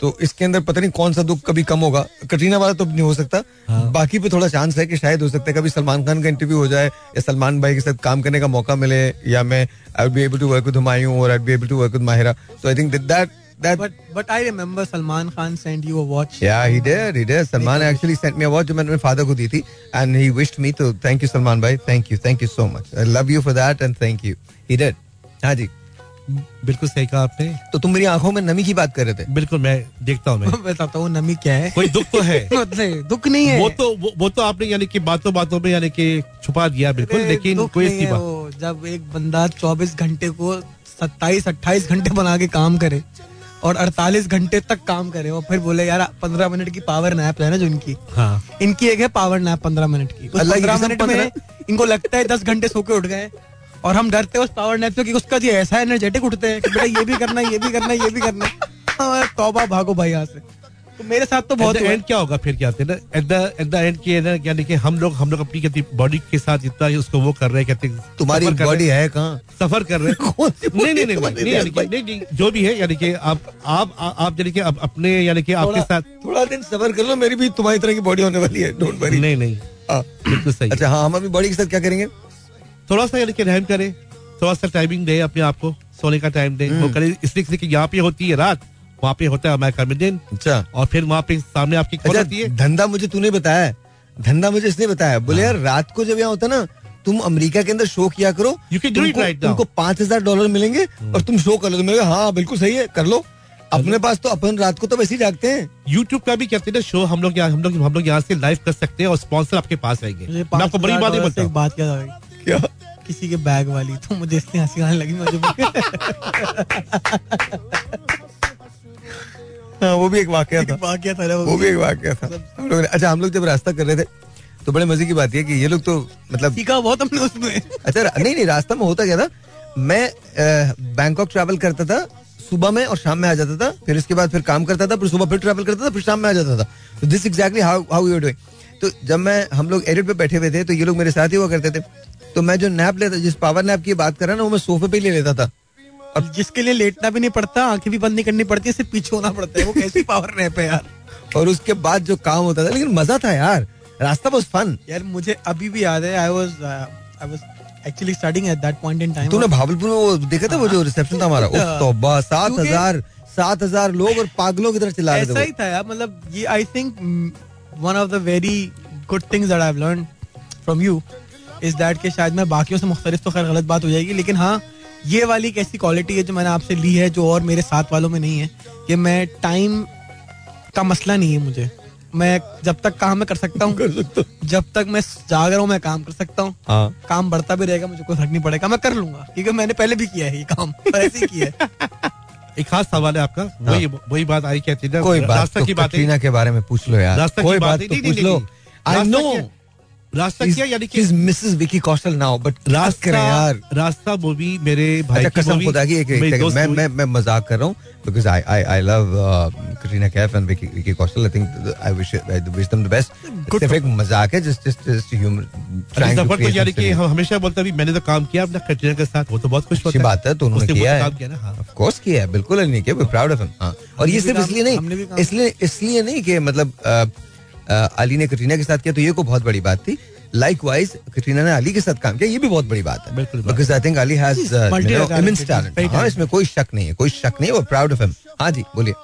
Speaker 4: तो इसके अंदर पता नहीं कौन सा दुख कभी कम होगा कटरीना वाला तो नहीं हो सकता हाँ। बाकी पे थोड़ा चांस है कि शायद हो सकता है कभी सलमान खान का इंटरव्यू हो जाए या सलमान भाई के साथ काम करने का मौका मिले या मैं I be able to work with Humayun और I be able to work with Mahira तो I think that that but but I remember Salman Khan sent you a watch. Yeah, he did. He did. Salman he actually sent me a watch जो मैंने father ko di thi and he wished me to thank you Salman bhai thank you thank you so much I love you for that and thank you. He did. हाँ जी. बिल्कुल सही कहा आपने तो तुम मेरी आंखों में नमी की बात कर रहे थे बिल्कुल मैं देखता हूँ मैं बताता हूँ नमी क्या है कोई दुख तो है दुख नहीं है वो तो वो, वो तो आपने यानी कि बातों बातों में यानी कि छुपा दिया बिल्कुल लेकिन कोई ऐसी बात जब एक बंदा 24 घंटे को 27 28 घंटे बना के काम करे और 48 घंटे तक काम करे और फिर बोले यार 15 मिनट की पावर नैप है ना जो इनकी हाँ. इनकी एक है पावर नैप 15 मिनट की पंद्रह मिनट में इनको लगता है दस घंटे सो के उठ गए और हम डरते हैं उस पावर नैप से उसका जी ऐसा एनर्जेटिक उठते हैं बेटा ये भी करना ये भी करना ये भी करना हाँ, तोबा भागो भाई यहाँ से तो मेरे साथ तो बहुत एंड क्या होगा फिर क्या आते एंड के ना यानी कि हम लोग हम लोग अपनी बॉडी के साथ जितना उसको वो कर रहे हैं कहते तुम्हारी बॉडी है कहाँ सफर कर रहे हैं नहीं नहीं नहीं जो भी है यानी कि आप आप आप यानी कि अपने यानी कि आपके साथ थोड़ा दिन सफर कर लो मेरी भी तुम्हारी तरह की बॉडी होने वाली है डोंट वरी नहीं नहीं हाँ। बिल्कुल सही अच्छा हाँ हम अभी बॉडी के साथ क्या करेंगे थोड़ा सा यानी कि रहम करें थोड़ा सा टाइमिंग दे अपने आपको सोने का टाइम दे वो हम्म। करें इसलिए यहाँ पे होती है रात वहाँ पे होता है अमेरिका में दिन अच्छा और फिर वहाँ पे सामने आपकी अच्छा, होती है धंधा मुझे तूने बताया धंधा मुझे इसने बताया बोले हाँ। यार रात को जब यहाँ होता ना तुम अमेरिका के अंदर शो किया करो यू तुमको पांच हजार डॉलर मिलेंगे हाँ। और तुम शो कर लो तुम तो हाँ बिल्कुल सही है कर लो अपने पास तो अपन रात को तो वैसे ही जागते हैं यूट्यूब का भी कहते हैं शो हम लोग हम लोग हम लोग यहाँ से लाइव कर सकते हैं और स्पॉन्सर आपके पास आएंगे आपको बड़ी बात एक बात क्या किसी के बैग वाली तो मुझे इसलिए हंसी आने लगी मुझे हाँ, वो भी एक वाक्य था वाक्य था वो भी एक वाक्य था हम लोग अच्छा हम लोग जब रास्ता कर रहे थे तो बड़े मजे की बात है कि ये लोग तो मतलब सीखा बहुत हमने उसमें अच्छा नहीं नहीं रास्ता में होता क्या था मैं बैंकॉक ट्रैवल करता था सुबह में और शाम में आ जाता था फिर इसके बाद फिर काम करता था फिर सुबह फिर ट्रैवल करता था फिर शाम में आ जाता था तो this exactly how how you doing तो जब मैं हम लोग एडिट पे बैठे हुए थे तो ये लोग मेरे साथ ही हुआ करते थे तो मैं जो नैप लेता जिस पावर नैप की बात कर रहा ना वो मैं सोफे पे ले लेता था और जिसके लिए लेटना भी नहीं पड़ता आंखें भी बंद नहीं करनी पड़ती सिर्फ पीछे होना पड़ता है वो कैसी पावर रैप है यार और उसके बाद जो काम होता था लेकिन मजा था यार रास्ता बहुत फन यार मुझे अभी भी याद है I was I was actually starting at that point in time तूने भावलपुर में वो देखा था वो जो रिसेप्शन था हमारा हाँ। तौबा तो सात हजार सात हजार लोग और पागलों की तरह चिल्ला रहे थे ऐसा ही था यार मतलब ये I think one of the very good things that I have learn from you is that के शायद मैं बाकियों से मुख्तलिफ तो खैर गलत बात हो जाएगी लेकिन हाँ ये वाली एक ऐसी क्वालिटी है जो मैंने आपसे ली है जो और मेरे साथ वालों में नहीं है कि मैं टाइम का मसला नहीं है मुझे मैं जब तक काम मैं कर सकता हूँ जब तक मैं जाग रहा हूँ मैं काम कर सकता हूँ हाँ। काम बढ़ता भी रहेगा मुझे कोई फर्क नहीं पड़ेगा मैं कर लूंगा क्योंकि मैंने पहले भी किया है ये काम ऐसे ही किया है एक खास सवाल है आपका हाँ। वही वही बात आई कहती है कोई बात तो की बात के बारे में पूछ लो यार कोई बात तो पूछ लो आई नो रास्ता किया यानी कि Mrs Vicky Kaushal now but यार रास्ता मेरे अच्छा, भाई कसम खुदा की एक, एक मैं मैं मैं मजाक कर रहा सिर्फ एक मजाक है अच्छा, तो यानी कि हम हमेशा बोलता मैंने तो काम किया अपना कटरीना के साथ वो तो बहुत खुश होता है बात है तो उन्होंने किया है ऑफ कोर्स हाँ। किया है बिल्कुल नहीं किया वी प्राउड ऑफ हिम और ये सिर्फ इसलिए नहीं इसलिए इसलिए नहीं कि मतलब uh, अली ने कटरीना के साथ किया तो ये को बहुत बड़ी बात थी लाइक वाइज कटरीना ने अली के साथ काम किया ये भी बहुत बड़ी बात है uh, हाँ, इसमें कोई शक नहीं है कोई शक नहीं वो प्राउड ऑफ हिम हाँ जी बोलिए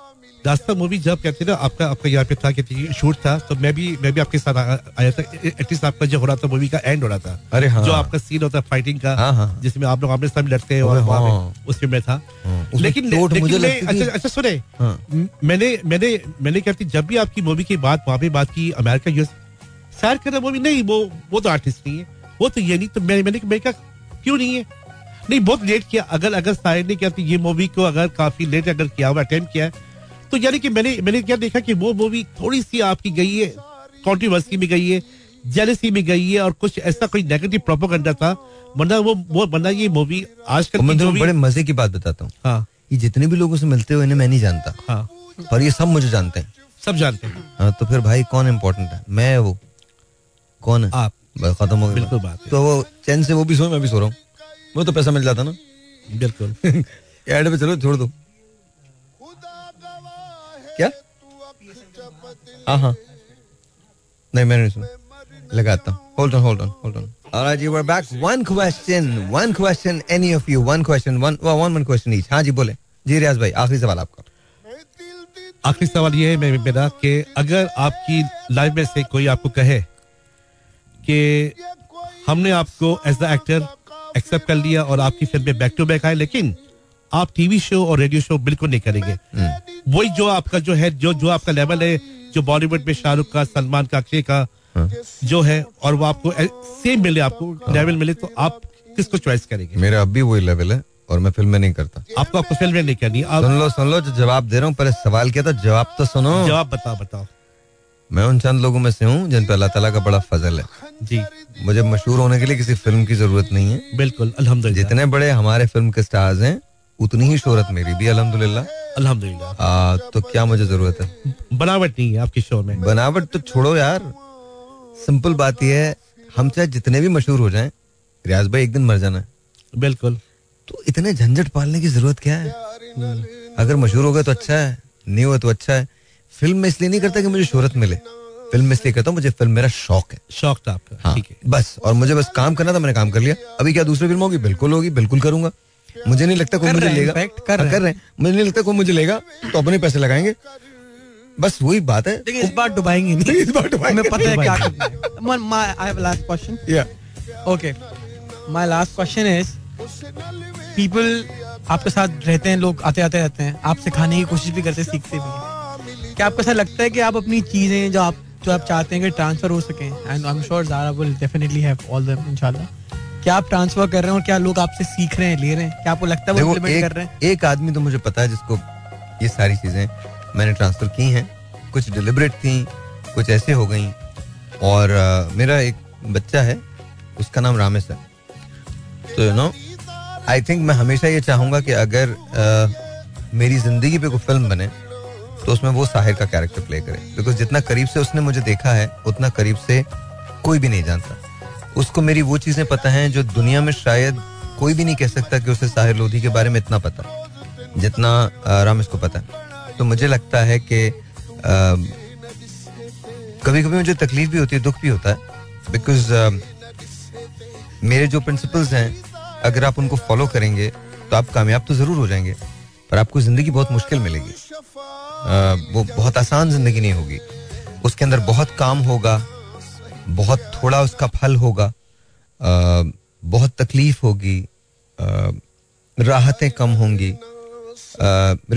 Speaker 4: दास्ता मूवी जब कहते ना आपका आपका यहाँ पे था कि शूट था तो मैं भी मैं भी आपके साथ आ, आया था एटलीस्ट आपका जो हो रहा था मूवी का एंड हो रहा था अरे हाँ, जो आपका सीन होता है फाइटिंग का हाँ, हाँ, जिसमें आप लोग आमने सामने लड़ते हैं और हाँ।, हाँ, उसमें मैं था अच्छा, लेकिन अच्छा सुने हाँ। मैंने मैंने मैंने कहती जब भी आपकी मूवी की बात वहाँ पे बात की अमेरिका यूएस सैर कर रहा मूवी नहीं वो वो तो आर्टिस्ट नहीं है वो तो ये नहीं तो मैंने मैंने कहा क्यों नहीं है नहीं बहुत लेट किया अगर अगर साहिर ने क्या ये मूवी को अगर काफी लेट अगर किया हुआ अटेम्प्ट किया है तो यानी कि मैंने मैंने क्या देखा कि वो मूवी थोड़ी सी आपकी गई है कॉन्ट्रीवर्सी में गई है जेलसी में गई है और कुछ ऐसा कोई नेगेटिव प्रोपोगंडा था वरना वो वो वरना ये मूवी आज आजकल बड़े मजे की बात बताता हूँ हाँ ये जितने भी लोगों से मिलते हो इन्हें मैं नहीं जानता हाँ पर ये सब मुझे जानते हैं सब जानते हैं हाँ तो फिर भाई कौन इम्पोर्टेंट है मैं वो कौन है आप खत्म हो गया बिल्कुल बात तो वो चैन से वो भी सो मैं भी सो रहा हूँ वो तो पैसा मिल जाता ना बिल्कुल एड पे चलो छोड़ दो क्या हाँ हाँ नहीं मैंने नहीं सुना लगाता hold on hold on hold on you were back. One question, one question, any of you, one question, one, well, one, one question each. हाँ जी बोले जी रियाज भाई आखिरी सवाल आपका आखिरी सवाल ये है मेरा कि अगर आपकी लाइफ में से कोई आपको कहे कि हमने आपको एज द एक्टर एक्सेप्ट कर लिया और आपकी फिल्में बैक टू बैक आए लेकिन आप टीवी शो और रेडियो शो बिल्कुल नहीं करेंगे हम्म। वही जो आपका जो है जो जो आपका लेवल है जो बॉलीवुड में शाहरुख का सलमान का अक्षय का हाँ। जो है और वो आपको सेम मिले आपको लेवल हाँ। मिले तो आप किसको चॉइस करेंगे मेरा अब भी वही लेवल है और मैं फिल्में नहीं करता आपको आपको फिल्में नहीं करनी आप... सुन लो सुन लो जो जवाब दे रहा हूँ पहले सवाल किया था जवाब तो सुनो जवाब बताओ बताओ मैं उन चंद लोगों में से हूँ जिन पर अल्लाह ताला का बड़ा फजल है जी मुझे मशहूर होने के लिए किसी फिल्म की जरूरत नहीं है बिल्कुल अलहमद जितने बड़े हमारे फिल्म के स्टार्स हैं उतनी ही शोहरत मेरी भी अलहमदुल्ला अल्हम्दुलिल्लाह तो क्या मुझे जरूरत है बनावट नहीं है आपकी शोर में बनावट तो छोड़ो यार सिंपल बात यह है हम चाहे जितने भी मशहूर हो जाए रियाज भाई एक दिन मर जाना बिल्कुल तो इतने झंझट पालने की जरूरत क्या है अगर मशहूर हो गए तो अच्छा है नहीं हुआ तो अच्छा है फिल्म में इसलिए नहीं करता कि मुझे शोहरत मिले फिल्म में इसलिए करता हूँ मुझे फिल्म मेरा शौक है शौक था तो आपका हाँ, ठीक है बस और मुझे बस काम करना था मैंने काम कर लिया अभी क्या दूसरी फिल्म होगी बिल्कुल होगी बिल्कुल करूंगा मुझे नहीं लगता कोई मुझे लेगा कर हाँ, रहे हैं मुझे नहीं लगता कोई मुझे लेगा तो अपने पैसे लगाएंगे बस वही बात है लेकिन इस बार डुबाएंगे नहीं इस बार डुबाएंगे पता है क्या आई हैव लास्ट क्वेश्चन या okay my last question is people आपके साथ रहते हैं लोग आते आते रहते हैं आप सिखाने की कोशिश भी करते सीखते भी हैं क्या आपको ऐसा लगता है कि आप अपनी चीजें जो आप जो आप चाहते हैं कि ट्रांसफर हो सके and I am sure Zara will definitely have all them इंशाल्लाह क्या आप ट्रांसफर कर रहे हैं और क्या लोग आपसे सीख रहे हैं ले रहे हैं क्या आपको लगता है वो एक, कर रहे हैं एक आदमी तो मुझे पता है जिसको ये सारी चीजें मैंने ट्रांसफर की हैं कुछ डिलिबरेट थी कुछ ऐसे हो गई और आ, मेरा एक बच्चा है उसका नाम रामेश है तो यू नो आई थिंक मैं हमेशा ये चाहूंगा कि अगर आ, मेरी जिंदगी पे कोई फिल्म बने तो उसमें वो साहिर का कैरेक्टर प्ले करे बिकॉज जितना करीब से उसने मुझे देखा है उतना करीब से कोई भी नहीं जानता उसको मेरी वो चीज़ें पता हैं जो दुनिया में शायद कोई भी नहीं कह सकता कि उसे साहिर लोधी के बारे में इतना पता जितना राम इसको पता है तो मुझे लगता है कि कभी कभी मुझे तकलीफ भी होती है दुख भी होता है बिकॉज मेरे जो प्रिंसिपल्स हैं अगर आप उनको फॉलो करेंगे तो आप कामयाब तो ज़रूर हो जाएंगे पर आपको ज़िंदगी बहुत मुश्किल मिलेगी आ, वो बहुत आसान ज़िंदगी नहीं होगी उसके अंदर बहुत काम होगा बहुत थोड़ा उसका फल होगा आ, बहुत तकलीफ होगी राहतें कम होंगी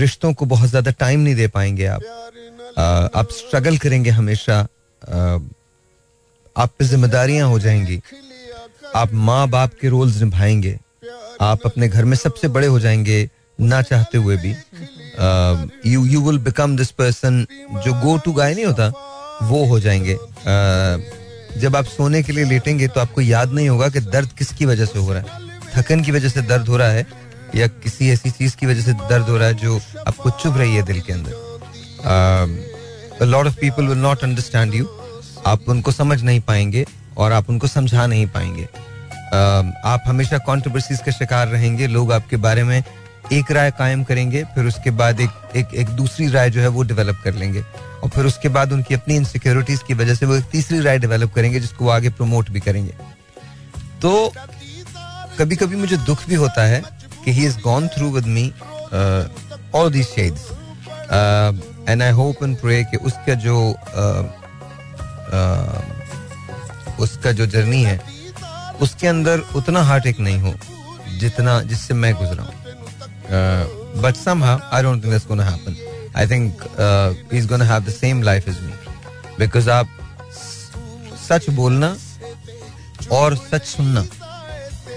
Speaker 4: रिश्तों को बहुत ज़्यादा टाइम नहीं दे पाएंगे आप आ, आप स्ट्रगल करेंगे हमेशा आ, आप पे जिम्मेदारियां हो जाएंगी आप माँ बाप के रोल्स निभाएंगे आप अपने घर में सबसे बड़े हो जाएंगे ना चाहते हुए भी you you will become this person जो गो टू गाय नहीं होता वो हो जाएंगे uh, जब आप सोने के लिए लेटेंगे तो आपको याद नहीं होगा कि दर्द किसकी वजह से हो रहा है थकन की वजह से दर्द हो रहा है या किसी ऐसी चीज की वजह से दर्द हो रहा है जो आपको चुभ रही है दिल के अंदर lot of people will not understand you आप उनको समझ नहीं पाएंगे और आप उनको समझा नहीं पाएंगे uh, आप हमेशा कॉन्ट्रोवर्सीज का शिकार रहेंगे लोग आपके बारे में एक राय कायम करेंगे फिर उसके बाद एक एक, एक दूसरी राय जो है वो डेवलप कर लेंगे और फिर उसके बाद उनकी अपनी इनसिक्योरिटीज की वजह से वो एक तीसरी राय डेवलप करेंगे जिसको वो आगे प्रमोट भी करेंगे तो कभी कभी मुझे दुख भी होता है कि he is gone through with me all these shades and I hope and pray कि उसका जो uh, uh, उसका जो जर्नी है उसके अंदर उतना हार्ट एक नहीं हो जितना जिससे मैं गुजरा हूँ but somehow I don't think that's gonna happen I think is gone have the same life is me because आप सच बोलना और सच सुनना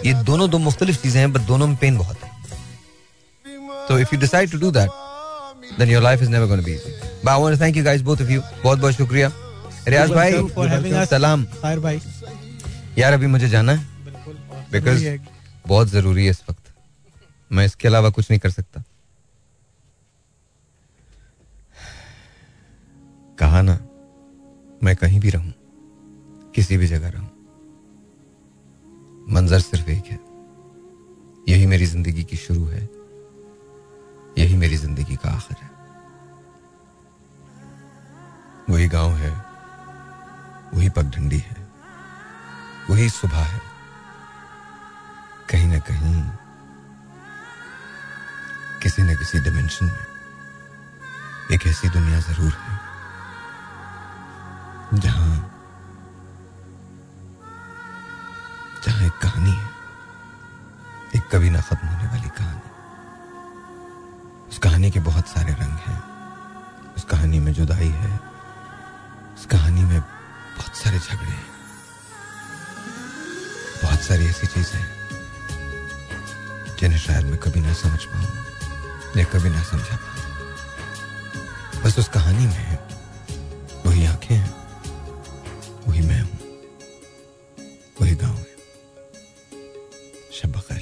Speaker 4: ये दोनों दो मुख्तलिफ चीजें हैं बट दोनों में पेन बहुत है तो if you decide to do that then your life is never gonna be easy but I want thank you guys both of you बहुत-बहुत शुक्रिया रियाज भाई सलाम फायर भाई यार अभी मुझे जाना है बिकॉज बहुत जरूरी है इस वक्त मैं इसके अलावा कुछ नहीं कर सकता कहा ना मैं कहीं भी रहूं किसी भी जगह रहूं मंजर सिर्फ एक है यही मेरी जिंदगी की शुरू है यही मेरी जिंदगी का आखिर है वही गांव है वही पगडंडी है वही सुबह है कहीं ना कहीं किसी न किसी डिमेंशन में एक ऐसी दुनिया जरूर है जहां जहां एक कहानी है एक कभी ना खत्म होने वाली कहानी उस कहानी के बहुत सारे रंग हैं उस कहानी में जुदाई है उस कहानी में बहुत सारे झगड़े हैं बहुत सारी ऐसी चीजें जिन्हें शायद मैं कभी ना समझ पाऊं या कभी ना समझा पाऊं बस उस कहानी में वही आंखें हैं वही मैं हूं वही गांव है शब